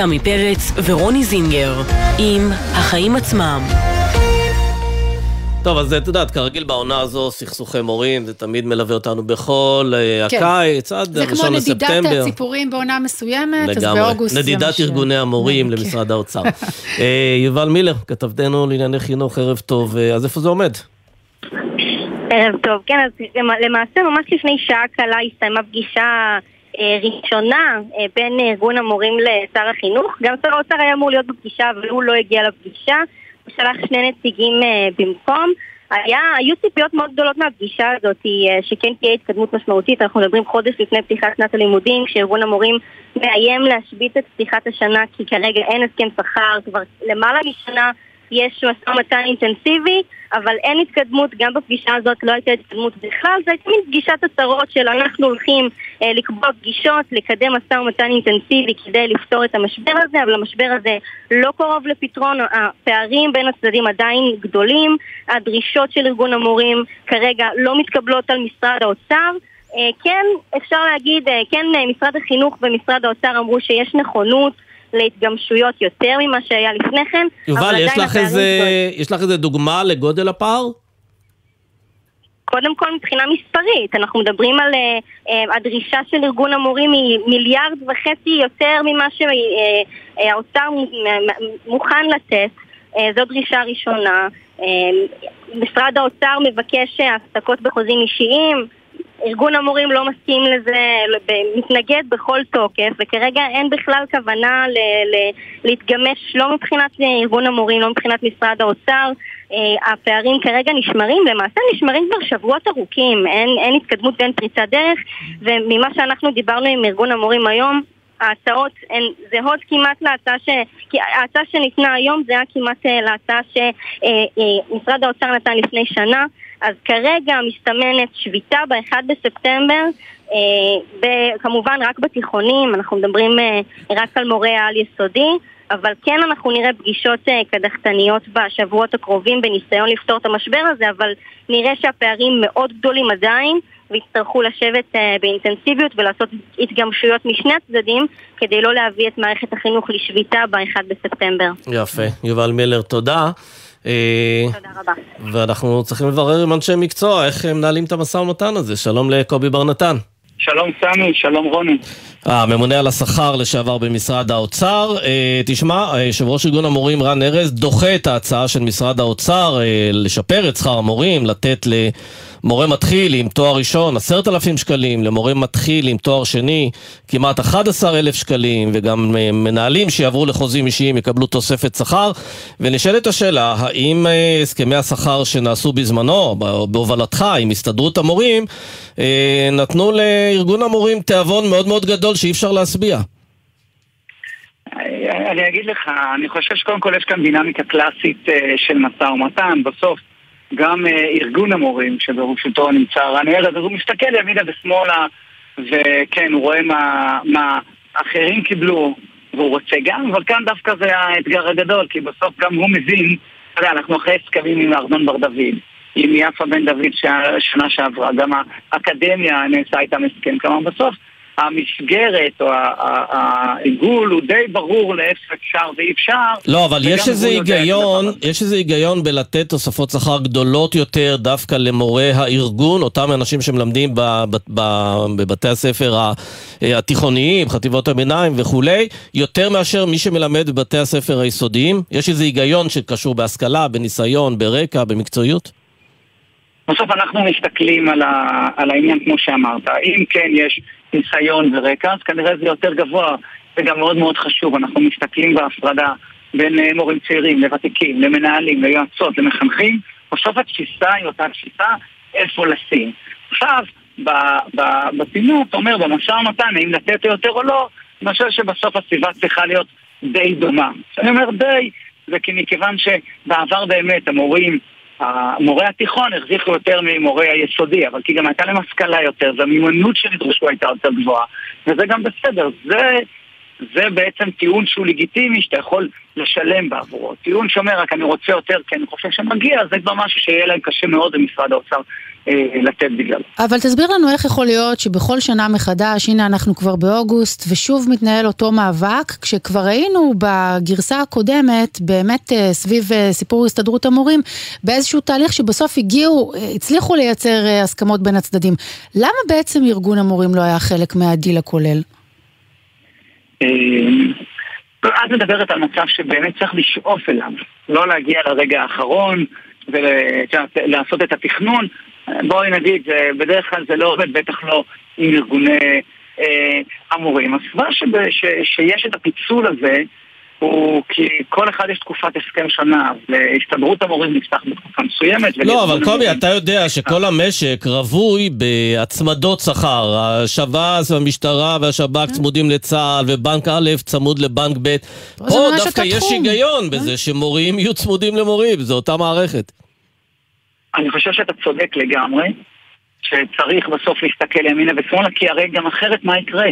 סמי פרץ ורוני זינגר, עם החיים עצמם. טוב, אז את יודעת, כרגיל בעונה הזו, סכסוכי מורים, זה תמיד מלווה אותנו בכל אה, כן. הקיץ, עד זה כמו ראשון נדידת לספטמבר. הציפורים בעונה מסוימת, אז לגמרי. באוגוסט זה מה נדידת ש... ארגוני המורים כן. למשרד האוצר. [LAUGHS] אה, יובל מילר, כתבתנו לענייני חינוך, ערב טוב, אה, אז איפה זה עומד? ערב טוב, כן, אז למעשה ממש לפני שעה קלה הסתיימה פגישה ראשונה אה, בין ארגון המורים לשר החינוך. גם שר האוצר היה אמור להיות בפגישה, אבל הוא לא הגיע לפגישה. הוא שלח שני נציגים אה, במקום. היה, היו ציפיות מאוד גדולות מהפגישה הזאת, אה, שכן תהיה התקדמות משמעותית. אנחנו מדברים חודש לפני פתיחת שנת הלימודים, כשארגון המורים מאיים להשבית את פתיחת השנה, כי כרגע אין הסכם שכר, כבר למעלה משנה יש משא ומתן אינטנסיבי, אבל אין התקדמות, גם בפגישה הזאת לא הייתה התקדמות בכלל, זו הייתה מין פגישת הצהרות של אנחנו הולכים אה, לקבוע פגישות, לקדם משא ומתן אינטנסיבי כדי לפתור את המשבר הזה, אבל המשבר הזה לא קרוב לפתרון, הפערים בין הצדדים עדיין גדולים, הדרישות של ארגון המורים כרגע לא מתקבלות על משרד האוצר. אה, כן, אפשר להגיד, אה, כן, אה, משרד החינוך ומשרד האוצר אמרו שיש נכונות להתגמשויות יותר ממה שהיה לפני כן. יובל, יש לך איזה- גדולים. יש לך איזה דוגמה לגודל הפער? קודם כל מבחינה מספרית, אנחנו מדברים על אה, אה, הדרישה של ארגון המורים היא מיליארד וחצי יותר ממה שהאוצר מוכן לתת, אה, זו דרישה ראשונה. אה, משרד האוצר מבקש אה, הפסקות בחוזים אישיים, ארגון המורים לא מסכים לזה, מתנגד בכל תוקף, וכרגע אין בכלל כוונה ל- ל- להתגמש לא מבחינת ארגון המורים, לא מבחינת משרד האוצר. אה, הפערים כרגע נשמרים, למעשה נשמרים כבר שבועות ארוכים, אין, אין התקדמות ואין פריצת דרך, וממה שאנחנו דיברנו עם ארגון המורים היום, ההצעות הן זהות כמעט להצעה ש... כי ההצעה שניתנה היום זה היה כמעט אה, להצעה שמשרד האוצר נתן לפני שנה. אז כרגע מסתמנת שביתה ב-1 בספטמבר, אה, כמובן רק בתיכונים, אנחנו מדברים אה, רק על מורי העל-יסודי, אבל כן אנחנו נראה פגישות אה, קדחתניות בשבועות הקרובים בניסיון לפתור את המשבר הזה, אבל נראה שהפערים מאוד גדולים עדיין. ויצטרכו לשבת באינטנסיביות ולעשות התגמשויות משני הצדדים כדי לא להביא את מערכת החינוך לשביתה ב-1 בספטמבר. יפה. יובל מילר, תודה. אה, תודה רבה. ואנחנו צריכים לברר עם אנשי מקצוע איך הם מנהלים את המשא ומתן הזה. שלום לקובי בר נתן. שלום סמי, שלום רוני. הממונה על השכר לשעבר במשרד האוצר. אה, תשמע, אה, יושב ראש ארגון המורים רן ארז דוחה את ההצעה של משרד האוצר אה, לשפר את שכר המורים, לתת למורה מתחיל עם תואר ראשון עשרת אלפים שקלים, למורה מתחיל עם תואר שני כמעט 11 אלף שקלים, וגם מנהלים שיעברו לחוזים אישיים יקבלו תוספת שכר. ונשאלת השאלה, האם הסכמי השכר שנעשו בזמנו, בהובלתך עם הסתדרות המורים, נתנו לארגון המורים תיאבון מאוד מאוד גדול שאי אפשר להשביע. אני אגיד לך, אני חושב שקודם כל יש כאן דינמיקה קלאסית אה, של משא ומתן. בסוף גם אה, ארגון המורים שבראשותו נמצא רן ארז, אז הוא מסתכל ימינה ושמאלה, וכן, הוא רואה מה, מה אחרים קיבלו, והוא רוצה גם, אבל כאן דווקא זה האתגר הגדול, כי בסוף גם הוא מבין, אתה יודע, אנחנו אחרי הסכמים עם ארנון בר דוד. עם יפה בן דוד שנה שעברה, גם האקדמיה נעשה איתם הסכם, כלומר בסוף המסגרת או העיגול הוא די ברור לאיפה אפשר ואי אפשר. לא, אבל יש איזה היגיון, יש איזה היגיון בלתת תוספות שכר גדולות יותר דווקא למורי הארגון, אותם אנשים שמלמדים בבתי הספר התיכוניים, חטיבות הביניים וכולי, יותר מאשר מי שמלמד בבתי הספר היסודיים? יש איזה היגיון שקשור בהשכלה, בניסיון, ברקע, במקצועיות? בסוף אנחנו מסתכלים על, ה, על העניין כמו שאמרת. אם כן יש ניסיון ורקע, אז כנראה זה יותר גבוה. זה גם מאוד מאוד חשוב. אנחנו מסתכלים בהפרדה בין אה, מורים צעירים לוותיקים, למנהלים, ליועצות, למחנכים. בסוף התפיסה היא אותה תפיסה איפה לשים. עכשיו, ב- ב- בפינות, אתה אומר, במשא ומתן, האם לתת יותר או לא, אני חושב שבסוף הסביבה צריכה להיות די דומה. כשאני אומר די, זה כי מכיוון שבעבר באמת המורים המורי התיכון הרוויחו יותר ממורי היסודי, אבל כי גם הייתה להם השכלה יותר, והמיומנות שנדרשו הייתה יותר גבוהה, וזה גם בסדר. זה, זה בעצם טיעון שהוא לגיטימי, שאתה יכול לשלם בעבורו. טיעון שאומר, רק אני רוצה יותר כי אני חושב שמגיע, זה כבר משהו שיהיה להם קשה מאוד למשרד האוצר אה, לתת בגללו. אבל תסביר לנו איך יכול להיות שבכל שנה מחדש, הנה אנחנו כבר באוגוסט, ושוב מתנהל אותו מאבק, כשכבר ראינו בגרסה הקודמת, באמת אה, סביב אה, סיפור הסתדרות המורים, באיזשהו תהליך שבסוף הגיעו, הצליחו לייצר הסכמות בין הצדדים. למה בעצם ארגון המורים לא היה חלק מהדיל הכולל? אה, את מדברת על מצב שבאמת צריך לשאוף אליו, לא להגיע לרגע האחרון ולעשות את התכנון. בואי נגיד, בדרך כלל זה לא עובד, בטח לא עם ארגוני אה, המורים. ש- שיש את הפיצול הזה הוא כי כל אחד יש תקופת הסכם שנה, והסתדרות המורים נפתח בתקופה מסוימת. לא, אבל קובי, אתה יודע שכל המשק רווי בהצמדות שכר. השב"ס והמשטרה והשב"כ צמודים לצה"ל, ובנק א' צמוד לבנק ב'. פה דווקא יש. היגיון בזה שמורים יהיו צמודים למורים, זו אותה מערכת. אני חושב שאתה צודק לגמרי, שצריך בסוף להסתכל ימינה ושמאלה, כי הרי גם אחרת מה יקרה?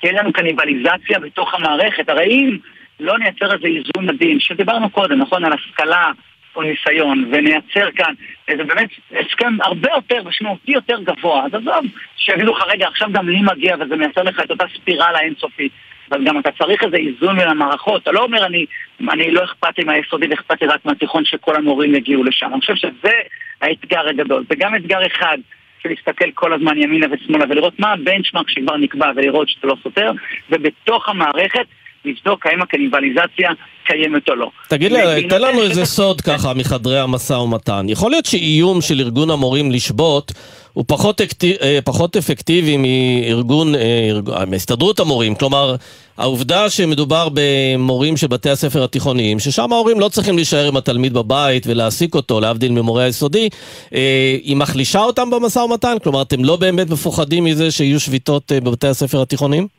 תהיה לנו קניבליזציה בתוך המערכת. הרי אם לא נייצר איזה איזון עדין, שדיברנו קודם, נכון, על השכלה או ניסיון, ונייצר כאן איזה באמת הסכם הרבה יותר משמעותי יותר גבוה, אז עזוב, שיגידו לך, רגע, עכשיו גם לי מגיע, וזה מייצר לך את אותה ספירלה אינסופית. אבל גם אתה צריך איזה איזון בין המערכות. אתה לא אומר, אני, אני לא אכפת לי מהיסודי ואכפת לי רק מהתיכון שכל המורים יגיעו לשם. אני חושב שזה האתגר הגדול. זה גם אתגר אחד של להסתכל כל הזמן ימינה ושמאלה ולראות מה הבנצ'מארק שכבר נקבע ולראות שזה לא סותר, ובתוך המערכת לבדוק האם הקניבליזציה קיימת או לא. תגיד לי, תן לנו איזה סוד ככה מחדרי המשא ומתן. יכול להיות שאיום של ארגון המורים לשבות הוא פחות, אקטי, אה, פחות אפקטיבי מארגון, אה, ארג- מהסתדרות המורים. כלומר, העובדה שמדובר במורים של בתי הספר התיכוניים, ששם ההורים לא צריכים להישאר עם התלמיד בבית ולהעסיק אותו, להבדיל ממורה היסודי, אה, היא מחלישה אותם במשא ומתן? כלומר, אתם לא באמת מפוחדים מזה שיהיו שביתות אה, בבתי הספר התיכוניים?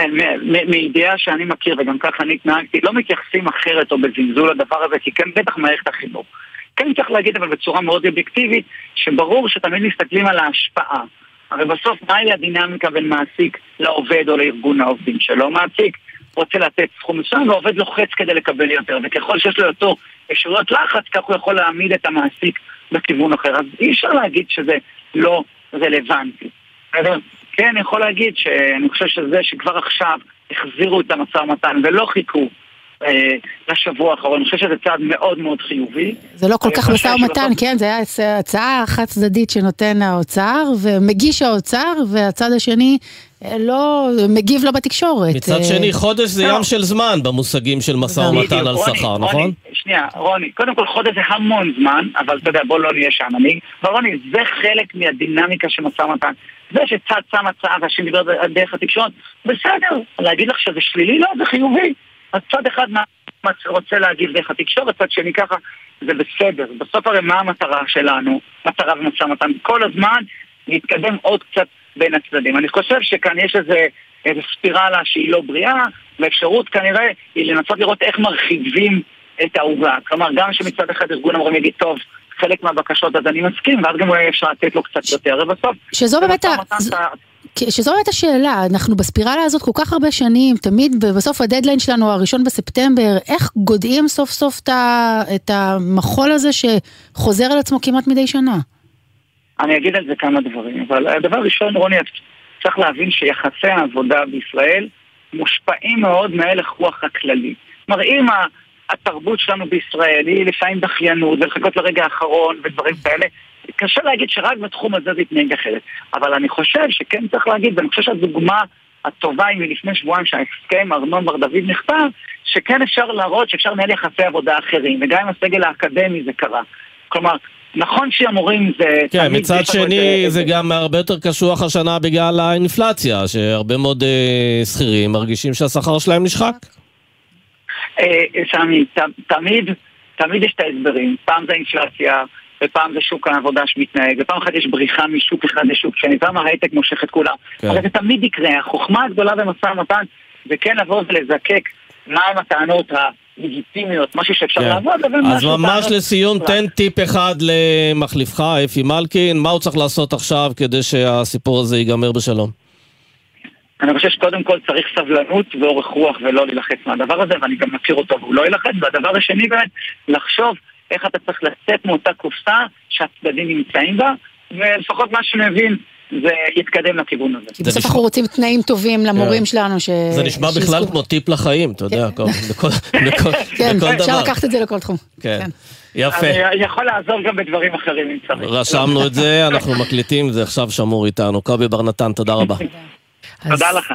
מ- מידיעה שאני מכיר וגם ככה אני התנהגתי, לא מתייחסים אחרת או בזלזול לדבר הזה, כי כן בטח מערכת החינוך. כן צריך להגיד אבל בצורה מאוד אובייקטיבית, שברור שתמיד מסתכלים על ההשפעה. הרי בסוף מהי הדינמיקה בין מעסיק לעובד או לארגון העובדים שלו? מעסיק רוצה לתת סכום מסוים והעובד לוחץ כדי לקבל יותר, וככל שיש לו יותר אפשרויות לחץ, כך הוא יכול להעמיד את המעסיק בכיוון אחר. אז אי אפשר להגיד שזה לא רלוונטי. כן, אני יכול להגיד שאני חושב שזה שכבר עכשיו החזירו את המשא ומתן ולא חיכו לשבוע האחרון, אני חושב שזה צעד מאוד מאוד חיובי. זה לא כל כך משא ומתן, כן, זה היה הצ- הצעה חד צדדית שנותן האוצר, ומגיש האוצר, והצד השני אה, לא, מגיב לו בתקשורת. מצד אה, שני, חודש זה לא. ים של זמן במושגים של משא ומתן על רוני, שכר, רוני, נכון? שנייה, רוני, קודם כל חודש זה המון זמן, אבל אתה יודע, בוא לא נהיה שם. אני, רוני, זה חלק מהדינמיקה של משא ומתן. זה שצד שם הצעה והשני דיבר דרך התקשורת, בסדר, להגיד לך שזה שלילי? לא, זה חיובי. אז צד אחד מה- מה רוצה להגיב דרך התקשורת, צד שני ככה, זה בסדר. בסוף הרי מה המטרה שלנו, מטרה במשא ומתן? כל הזמן להתקדם עוד קצת בין הצדדים. אני חושב שכאן יש איזה, איזה ספירלה שהיא לא בריאה, והאפשרות כנראה היא לנסות לראות איך מרחיבים את העוגה. כלומר, גם שמצד אחד ארגון המורים יגיד, טוב, חלק מהבקשות אז אני מסכים, ואז גם אולי אפשר לתת לו קצת יותר, ובסוף... שזו באמת ה- שזו באמת השאלה, אנחנו בספירלה הזאת כל כך הרבה שנים, תמיד בסוף הדדליין שלנו, הראשון בספטמבר, איך גודעים סוף סוף את המחול הזה שחוזר על עצמו כמעט מדי שנה? אני אגיד על זה כמה דברים, אבל הדבר ראשון, רוני, צריך להבין שיחסי העבודה בישראל מושפעים מאוד מהלך רוח הכללי. כלומר, אם התרבות שלנו בישראל היא לפעמים דחיינות ולחכות לרגע האחרון ודברים כאלה, קשה להגיד שרק בתחום הזה זה יתנהג אחרת. אבל אני חושב שכן צריך להגיד, ואני חושב שהדוגמה הטובה היא מלפני שבועיים שההסכם ארנון בר דוד נכתב, שכן אפשר להראות שאפשר לנהל יחסי עבודה אחרים, וגם עם הסגל האקדמי זה קרה. כלומר, נכון שהמורים זה... כן, מצד שני זה- זה גם הרבה יותר קשוח השנה בגלל האינפלציה, שהרבה מאוד אה, שכירים מרגישים שהשכר שלהם נשחק. אה, סמי, ת- תמיד, תמיד יש את ההסברים. פעם זה אינפלציה, ופעם זה שוק העבודה שמתנהג, ופעם אחת יש בריחה משוק אחד לשוק שני, פעם ההייטק מושך את כולם. כן. אבל זה תמיד יקרה. החוכמה הגדולה במשא ומתן זה כן לבוא ולזקק מהם הטענות הלגיטימיות, משהו שאפשר כן. לעבוד, לבין אז ממש לסיום, תן טיפ אחד למחליפך, אפי מלקין, מה הוא צריך לעשות עכשיו כדי שהסיפור הזה ייגמר בשלום? אני חושב שקודם כל צריך סבלנות ואורך רוח ולא להילחץ מהדבר הזה, ואני גם מכיר אותו והוא לא יילחץ. והדבר השני באמת, לחשוב איך אתה צריך לצאת מאותה קופסה שהצדדים נמצאים בה, ולפחות מה שאני מבין, זה יתקדם לכיוון הזה. כי בסוף אנחנו רוצים תנאים טובים למורים כן. שלנו. ש- זה נשמע שיזכו- בכלל כמו טיפ לחיים, אתה יודע, כל- בכל בכל- [LAUGHS] כן, בכל אפשר דבר. לקחת את זה לכל תחום. כן. יפה. אני יכול לעזור גם בדברים אחרים אם צריך. רשמנו את זה, אנחנו מקליטים, זה עכשיו שמור איתנו. קובי בר נתן, תודה רבה. תודה לך.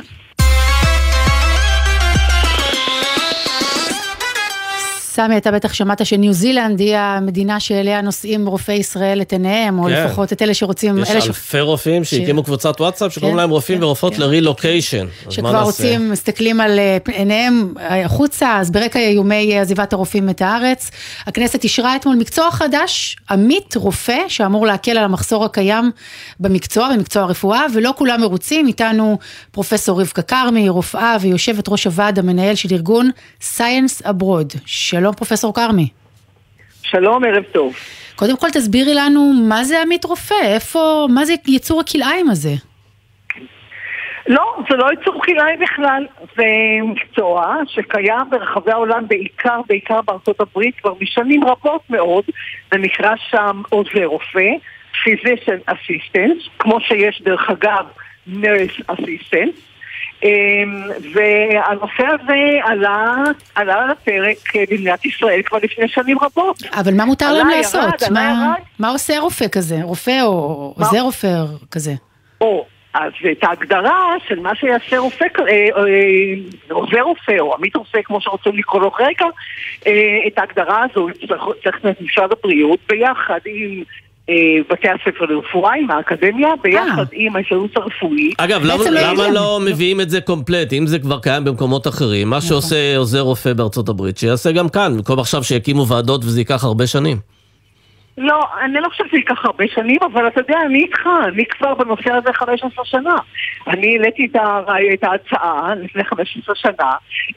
סמי, אתה בטח שמעת שניו זילנד היא המדינה שאליה נוסעים רופאי ישראל את עיניהם, או כן. לפחות את אלה שרוצים, יש אלה ש- אלפי רופאים שהקימו קבוצת וואטסאפ שקוראים כן, להם רופאים ורופאות לרילוקיישן. אז מה שכבר? רוצים, מסתכלים על אה, עיניהם אה, החוצה, אז ברקע איומי אה, עזיבת הרופאים את הארץ, הכנסת אישרה אתמול מקצוע חדש, עמית רופא, שאמור להקל על המחסור הקיים במקצוע, במקצוע הרפואה, ולא כולם מרוצים, איתנו פרופסור רבקה כרמי, רופאה ויושבת ראש הוועד המנהל של ארגון Science Abroad. שלום פרופסור כרמי. שלום, ערב טוב. קודם כל תסבירי לנו מה זה עמית רופא, איפה, מה זה יצור הכלאיים הזה? לא, זה לא יצור כלאיים בכלל, זה מקצוע שקיים ברחבי העולם בעיקר, בעיקר בארצות הברית כבר משנים רבות מאוד, זה נקרא שם עוזר רופא, physician assistant, כמו שיש דרך אגב nurse assistant, אמ, והנושא הזה עלה, עלה על הפרק אה, במדינת ישראל כבר לפני שנים רבות. אבל מה מותר להם ירד, לעשות? עלה, מה, ירד. מה עושה רופא כזה? רופא או עוזר רופא כזה? או, אז את ההגדרה של מה שיעשה רופא, אה, אה, עוזר רופא או עמית רופא, כמו שרוצים לקרוא לו כרגע, את ההגדרה הזו צריך את משרד הבריאות ביחד עם בתי הספר לרפואה, עם האקדמיה, ביחד עם ההסתדרות הרפואית. אגב, למה, אין- לא מביאים את זה קומפלט, אם זה כבר קיים במקומות אחרים? מה שעושה עוזר רופא בארצות הברית, שיעשה גם כאן, במקום עכשיו שיקימו ועדות וזה ייקח הרבה שנים. לא, אני לא חושבת שזה ייקח הרבה שנים, אבל אתה יודע, אני איתך, אני כבר בנושא הזה 15 שנה. אני העליתי את, הרעי- את ההצעה לפני 15 שנה,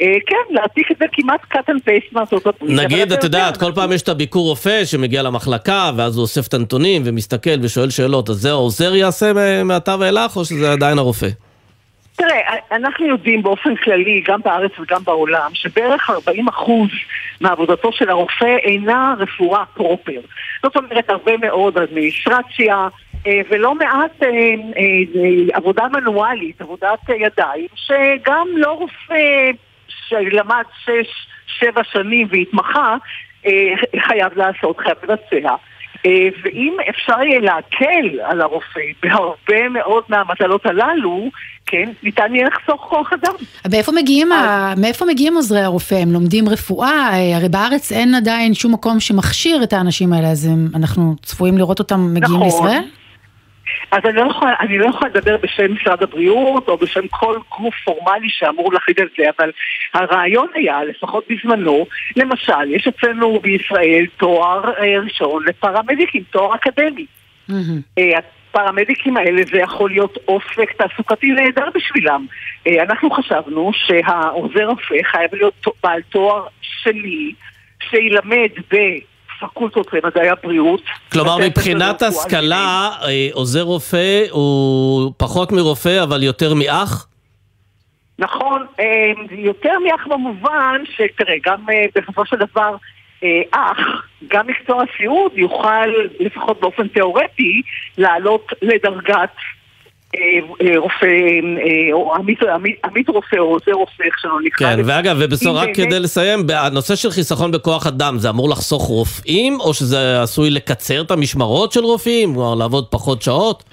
אה, כן, להעתיק את זה כמעט cut and paste מארצות הברית. נגיד, את יודע, יודעת, כל פעם יש את הביקור רופא שמגיע למחלקה, ואז הוא אוסף את הנתונים ומסתכל ושואל שאלות, אז זה העוזר יעשה מעתה ואילך, או שזה עדיין הרופא? תראה, אנחנו יודעים באופן כללי, גם בארץ וגם בעולם, שבערך 40% מעבודתו של הרופא אינה רפואה פרופר. זאת אומרת, הרבה מאוד אדמיניסטרציה, אה, ולא מעט אה, אה, עבודה מנואלית, עבודת ידיים, שגם לא רופא שלמד שש, שבע שנים והתמחה, חייב לעשות, חייב לבצע. ואם אפשר יהיה להקל על הרופא בהרבה מאוד מהמטלות הללו, כן, ניתן יהיה לחסוך כוח אדם. מאיפה מגיעים, ה... מאיפה מגיעים עוזרי הרופא? הם לומדים רפואה? אה, הרי בארץ אין עדיין שום מקום שמכשיר את האנשים האלה, אז הם, אנחנו צפויים לראות אותם מגיעים נכון. לישראל? אז אני לא, יכולה, אני לא יכולה לדבר בשם משרד הבריאות או בשם כל גוף פורמלי שאמור להחליט על זה, אבל הרעיון היה, לפחות בזמנו, למשל, יש אצלנו בישראל תואר אה, ראשון לפרמדיקים, תואר אקדמי. אה, הפרמדיקים האלה זה יכול להיות אופק תעסוקתי נהדר בשבילם. אה, אנחנו חשבנו שהעוזר רופא חייב להיות בעל תואר שני, שילמד בפקולטות למדעי הבריאות. כלומר, מבחינת השכלה, אה, עוזר רופא הוא פחות מרופא, אבל יותר מאח? נכון, אה, יותר מאח במובן שתראה, גם בסופו של דבר אה, אח, גם מקצוע הסיעוד יוכל, לפחות באופן תיאורטי, לעלות לדרגת אה, אה, רופא, או עמית, רופא או עוזר רופא, איך שלא נקרא כן. ואגב, ובסוף, רק כדי לסיים, הנושא של חיסכון בכוח אדם, זה אמור לחסוך רופאים, או שזה עשוי לקצר את המשמרות של רופאים, כלומר לעבוד פחות שעות?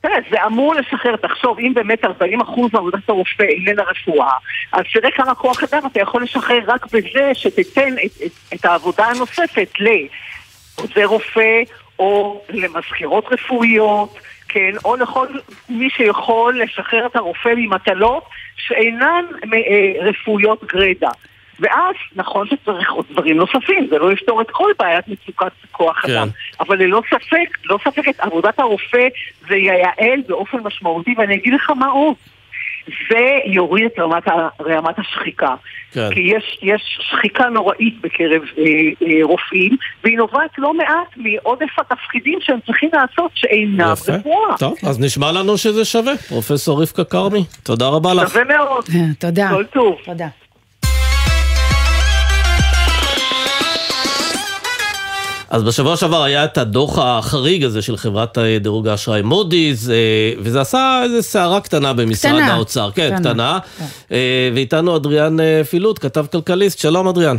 תראה, זה אמור לשחרר, תחשוב, אם באמת 40% מעבודת הרופא איננה רפואה, אז תראה כמה כוח אדם אתה יכול לשחרר רק בזה שתיתן את, את, את העבודה הנוספת לעוזר רופא או למזכירות רפואיות, כן, או לכל מי שיכול לשחרר את הרופא ממטלות שאינן אה, רפואיות גרידא. ואז, נכון שצריך עוד דברים נוספים, זה לא יפתור את כל בעיית מצוקת כוח כן. אדם. אבל ללא ספק, לא ספק את עבודת הרופא זה ייעל באופן משמעותי, ואני אגיד לך מה עוד. זה יוריד את רמת, ה- רמת השחיקה. כן. כי יש, יש שחיקה נוראית בקרב אה, אה, רופאים, והיא נובעת לא מעט מעודף התפקידים שהם צריכים לעשות שאינם. רפואה. טוב, אז נשמע לנו שזה שווה. פרופסור רבקה כרמי, תודה רבה לך. שווה מאוד. תודה. כל טוב. תודה. אז בשבוע שעבר היה את הדוח החריג הזה של חברת אה, דירוג האשראי מודי'ס, אה, וזה עשה איזה סערה קטנה במשרד קטנה. האוצר. כן, קטנה. קטנה. אה, ואיתנו אדריאן פילוט, כתב כלכליסט. שלום אדריאן.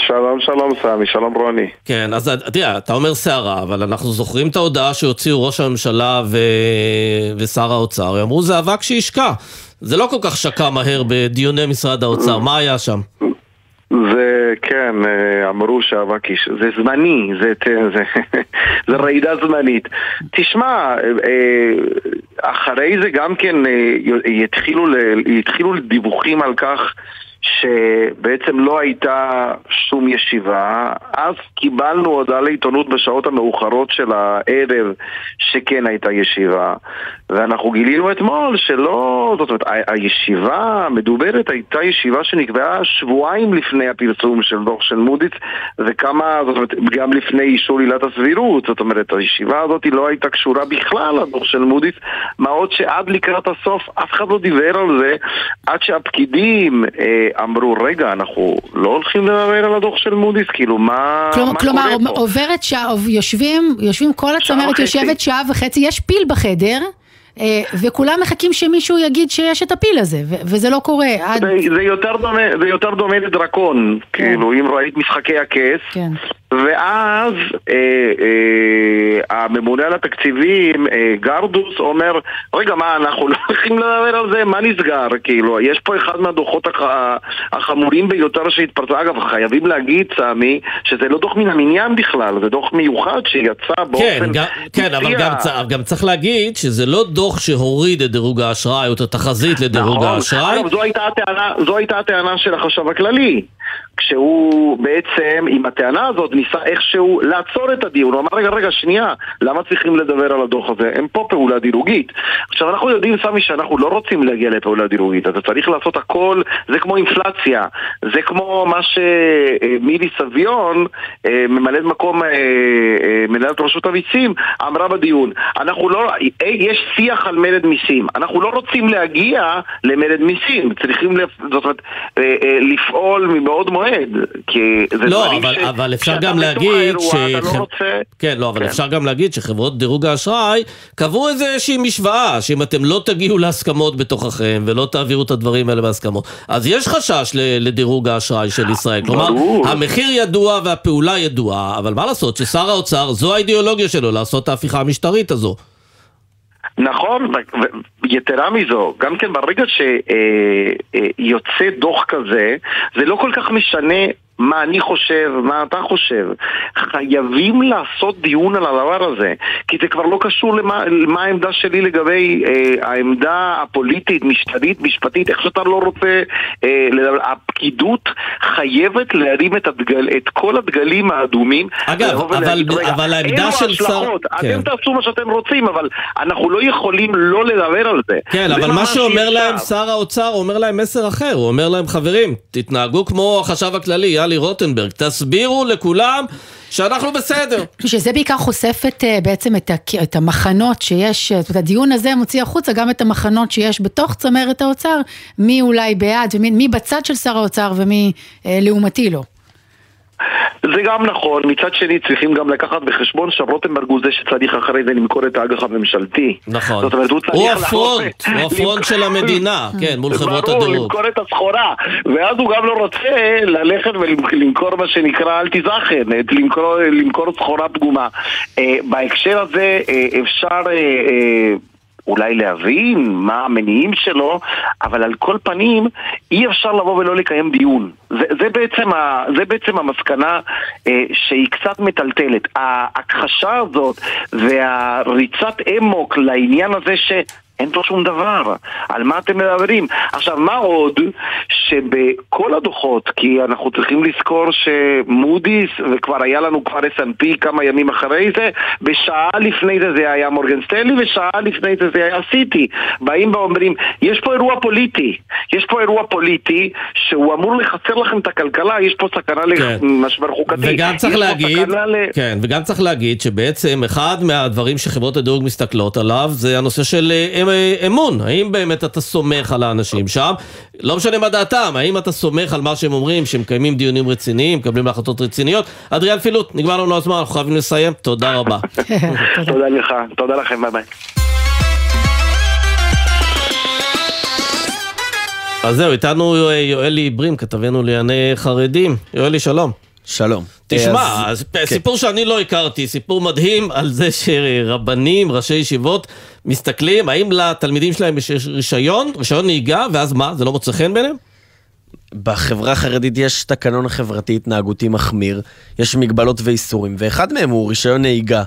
שלום שלום סמי, שלום רוני. כן, אז תראה, אתה אומר סערה, אבל אנחנו זוכרים את ההודעה שהוציאו ראש הממשלה ו... ושר האוצר, הם אמרו זה אבק שישקע. זה לא כל כך שקע מהר בדיוני משרד האוצר, מה היה שם? זה, כן, אה, אמרו שאבק איש, זה זמני, זה, זה, [LAUGHS] זה רעידה זמנית. תשמע, אה, אה, אחרי זה גם כן יתחילו, יתחילו דיווחים על כך שבעצם לא הייתה שום ישיבה, אז קיבלנו הודעה לעיתונות בשעות המאוחרות של הערב שכן הייתה ישיבה, ואנחנו גילינו אתמול שלא, זאת אומרת, הישיבה המדוברת הייתה ישיבה שנקבעה שבועיים לפני הפרסום של דוח של מודי'ס, וכמה, זאת אומרת, גם לפני אישור עילת הסבירות, זאת אומרת, הישיבה הזאת לא הייתה קשורה בכלל לדוח של מודי'ס, מה עוד שעד לקראת הסוף אף אחד לא דיבר על זה, עד שהפקידים אה, אמרו, רגע, אנחנו לא הולכים לדבר על הדוח של מודי'ס, כאילו, מה, כלומר, מה כלומר קורה פה? עוברת שעה, יושבים, יושבים כל הצמרת. יושבת שעה וחצי, יש פיל בחדר, וכולם מחכים שמישהו יגיד שיש את הפיל הזה, וזה לא קורה עד... זה, זה, יותר דומה, זה יותר דומה לדרקון, כאילו, אם ראית משחקי הכס, כן. ואז אה, אה, הממונה על התקציבים, אה, גרדוס, אומר, רגע, מה, אנחנו לא הולכים לדבר על זה? מה נסגר? כאילו, יש פה אחד מהדוחות הח, החמורים ביותר שהתפרצה. אגב, חייבים להגיד, סמי, שזה לא דוח מן המניין בכלל, זה דוח מיוחד שיצא כן, באופן... גם, כן, אבל. גם, צ- גם צריך להגיד שזה לא דוח שהוריד את דירוג האשראי או את התחזית לדירוג נכון. האשראי. אגב, זו הייתה הטענה, זו הייתה הטענה של החשב הכללי. כשהוא בעצם, עם הטענה הזאת, ניסה איכשהו לעצור את הדיון. הוא אמר, רגע, רגע, שנייה, למה צריכים לדבר על הדוח הזה? אין פה פעולה דירוגית. עכשיו, אנחנו יודעים, סמי, שאנחנו לא רוצים להגיע לפעולה דירוגית. אתה צריך לעשות הכל, זה כמו אינפלציה. זה כמו מה שמירי סביון, אה, ממלאת מקום אה, אה, מנהלת רשות המיסים, אמרה בדיון. אנחנו לא, יש שיח על מרד מיסים. אנחנו לא רוצים להגיע למרד מיסים. צריכים, זאת אומרת, לפעול מבעוד מועד. כי זה לא, דברים אבל, ש- אבל אפשר גם להגיד האירוע, אתה לא רוצה... כן, לא, אבל כן. אפשר גם להגיד שחברות דירוג האשראי קבעו איזושהי משוואה, שאם אתם לא תגיעו להסכמות בתוככם ולא תעבירו את הדברים האלה בהסכמות, אז יש חשש ל- לדירוג האשראי של ישראל. כלומר. המחיר ידוע והפעולה ידועה, אבל מה לעשות ששר האוצר, זו האידיאולוגיה שלו, לעשות את ההפיכה המשטרית הזו. נכון, ויתרה מזו, גם כן ברגע שיוצא דוח כזה, זה לא כל כך משנה מה אני חושב, מה אתה חושב. חייבים לעשות דיון על הדבר הזה, כי זה כבר לא קשור למה, למה העמדה שלי לגבי אה, העמדה הפוליטית, משטרית, משפטית, איך שאתה לא רוצה אה, לדבר. הפקידות חייבת להרים את, הדגל, את כל הדגלים האדומים. אגב, אבל- "רגע, אבל העמדה אלו של שר- ההשלכות, כן. אתם תעשו מה שאתם רוצים, אבל אנחנו לא יכולים לא לדבר על זה. כן, אבל מה שאומר להם. שר האוצר, הוא אומר להם מסר אחר, הוא אומר להם, חברים, תתנהגו כמו החשב הכללי, יאלי רוטנברג, תסבירו לכולם שאנחנו בסדר. שזה בעיקר חושף את, אה, בעצם את, ה- את המחנות שיש, זאת אומרת, הדיון הזה מוציא החוצה גם את המחנות שיש בתוך צמרת האוצר, מי אולי בעד ומי מי בצד של שר האוצר ומי אה, לעומתי לו. זה גם נכון, מצד שני צריכים גם לקחת בחשבון שרוטנברג הוא זה שצריך אחרי זה למכור את האג"ח הממשלתי. נכון. זאת אומרת, הוא צריך... הוא הפרונט, הוא הפרונט של המדינה, [LAUGHS] כן, מול חברות ברור, הדירוג. למכור את הסחורה, ואז הוא גם לא רוצה ללכת ולמכור מה שנקרא אל תיזכן, למכור, סחורה פגומה. אה, בהקשר הזה אה, אפשר אה, אולי להבין מה המניעים שלו, אבל על כל פנים אי אפשר לבוא ולא לקיים דיון. זה, זה, בעצם, ה, זה בעצם המסקנה אה, שהיא קצת מטלטלת. ההכחשה הזאת והריצת אמוק לעניין הזה ש... אין פה שום דבר, על מה אתם מדברים? עכשיו, מה עוד שבכל הדוחות, כי אנחנו צריכים לזכור שמודי'ס, וכבר היה לנו כבר S&P כמה ימים אחרי זה, בשעה לפני זה זה היה מורגן סטנלי, ושעה לפני זה זה היה סיטי. באים ואומרים, יש פה אירוע פוליטי, יש פה אירוע פוליטי שהוא אמור לחסר לכם את הכלכלה, יש פה סכנה למשבר חוקתי. וגם צריך להגיד, ל... כן, וגם צריך להגיד שבעצם אחד מהדברים שחברות הדירוג מסתכלות עליו זה הנושא של אה, אמון. האם באמת אתה סומך על האנשים שם? לא משנה מה דעתם, האם אתה סומך על מה שהם אומרים, שהם מקיימים דיונים רציניים, מקבלים החלטות רציניות? אדריאן פילוט, נגמר לנו הזמן, אנחנו חייבים לסיים, תודה רבה. [LAUGHS] תודה לך, תודה לכם, ביי ביי. אז זהו, איתנו אה, יואלי ברים, כתבנו לענייני חרדים. יואלי, שלום. שלום. תשמע, אה, אז כן. סיפור שאני לא הכרתי, סיפור מדהים על זה שרבנים, ראשי ישיבות, מסתכלים, האם לתלמידים שלהם יש רישיון, רישיון נהיגה, ואז מה, זה לא מוצא חן ביניהם? בחברה החרדית יש תקנון חברתי התנהגותי מחמיר, יש מגבלות ואיסורים, ואחד מהם הוא רישיון נהיגה.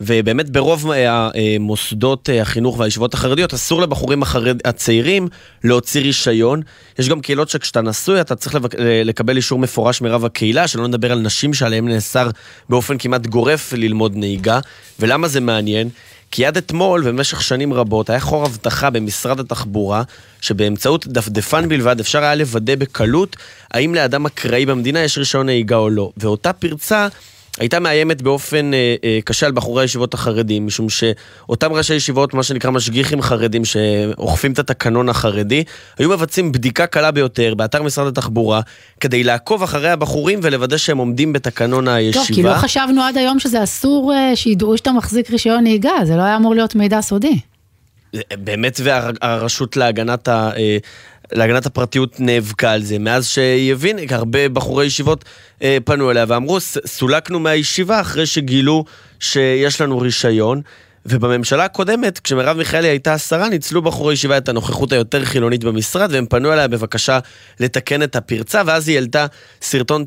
ובאמת ברוב אה, מוסדות אה, החינוך והישיבות החרדיות אסור לבחורים החרד... הצעירים להוציא רישיון. יש גם קהילות שכשאתה נשוי אתה צריך לבק... לקבל אישור מפורש מרב הקהילה, שלא נדבר על נשים שעליהן נאסר באופן כמעט גורף ללמוד נהיגה. ולמה זה מעניין? כי עד אתמול, במשך שנים רבות, היה חור הבטחה במשרד התחבורה, שבאמצעות דפדפן בלבד אפשר היה לוודא בקלות האם לאדם אקראי במדינה יש רישיון נהיגה או לא. ואותה פרצה הייתה מאיימת באופן אה, אה, קשה על בחורי הישיבות החרדים, משום שאותם ראשי ישיבות, מה שנקרא משגיחים חרדים, שאוכפים את התקנון החרדי, היו מבצעים בדיקה קלה ביותר באתר משרד התחבורה, כדי לעקוב אחרי הבחורים ולוודא שהם עומדים בתקנון הישיבה. טוב, כי לא חשבנו עד היום שזה אסור אה, שידעו שאתה מחזיק רישיון נהיגה, זה לא היה אמור להיות מידע סודי. באמת, והרשות להגנת ה... אה, להגנת הפרטיות נאבקה על זה, מאז שהיא הבינה, הרבה בחורי ישיבות אה, פנו אליה ואמרו, סולקנו מהישיבה אחרי שגילו שיש לנו רישיון. ובממשלה הקודמת, כשמרב מיכאלי הייתה השרה, ניצלו בחורי ישיבה את הנוכחות היותר חילונית במשרד, והם פנו אליה בבקשה לתקן את הפרצה, ואז היא העלתה סרטון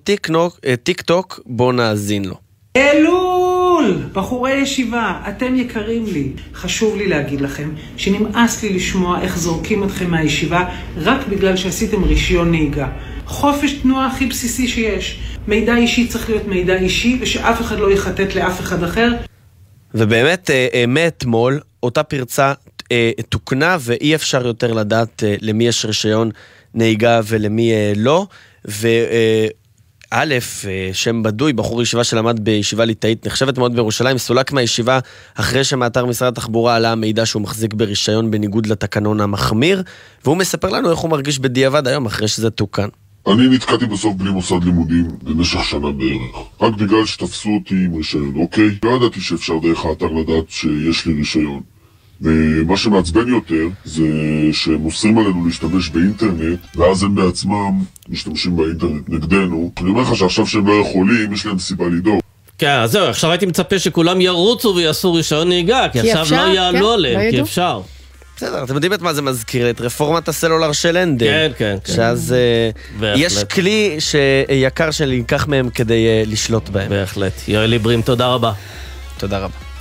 טיק טוק, בואו נאזין לו. אלול! בחורי ישיבה, אתם יקרים לי. חשוב לי להגיד לכם שנמאס לי לשמוע איך זורקים אתכם מהישיבה רק בגלל שעשיתם רישיון נהיגה. חופש תנועה הכי בסיסי שיש. מידע אישי צריך להיות מידע אישי, ושאף אחד לא יחטט לאף אחד אחר. ובאמת, אה, מאתמול, אותה פרצה אה, תוקנה, ואי אפשר יותר לדעת אה, למי יש רישיון נהיגה ולמי לא. ו... א', שם בדוי, בחור ישיבה שלמד בישיבה ליטאית, נחשבת מאוד בירושלים, סולק מהישיבה אחרי שמאתר משרד התחבורה עלה המידע שהוא מחזיק ברישיון בניגוד לתקנון המחמיר, והוא מספר לנו איך הוא מרגיש בדיעבד היום אחרי שזה תוקן. אני נתקעתי בסוף בלי מוסד לימודים במשך שנה בערך, רק בגלל שתפסו אותי עם רישיון, אוקיי? לא ידעתי שאפשר דרך האתר לדעת שיש לי רישיון. ומה שמעצבן יותר זה שהם אוסרים עלינו להשתמש באינטרנט ואז הם בעצמם משתמשים באינטרנט נגדנו אני אומר לך שעכשיו שהם לא יכולים יש להם סיבה לדאוג כן, אז זהו, עכשיו הייתי מצפה שכולם ירוצו ויעשו רישיון נהיגה כי, כי עכשיו אפשר, לא יעלו כן, עליהם, לא כי. אפשר. בסדר, אתם יודעים את מה זה מזכיר? את רפורמת הסלולר של הנדל. כן, כן, כן. שאז אה, בהחלט. יש כלי שיקר שנלקח מהם כדי אה, לשלוט בהם. בהחלט. יואל עיברים, תודה רבה. תודה רבה.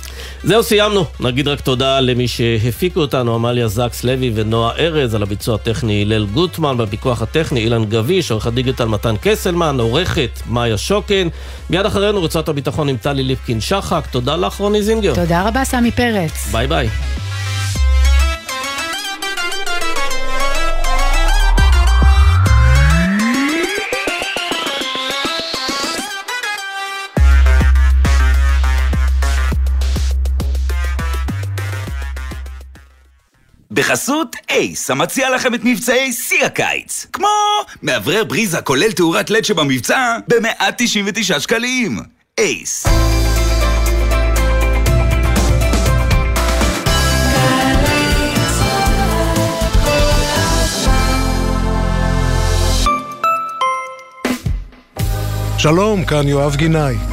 זהו, סיימנו. נגיד רק תודה למי שהפיקו אותנו, עמליה זקס לוי ונועה ארז, על הביצוע הטכני הלל גוטמן, בפיקוח הטכני אילן גביש, עורך הדיגיטל מתן קסלמן, עורכת מאיה שוקן. מיד אחרינו רצועת הביטחון עם טלי ליפקין שחק. תודה לך, רוני זינגר. תודה רבה, סמי פרץ. ביי ביי. בחסות אייס, המציע לכם את מבצעי שיא הקיץ. כמו מאוורר בריזה כולל תאורת לד שבמבצע ב-199 שקלים. אייס. שלום, כאן יואב גינאי.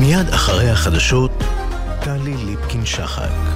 מיד אחרי החדשות, טלי ליפקין שחק.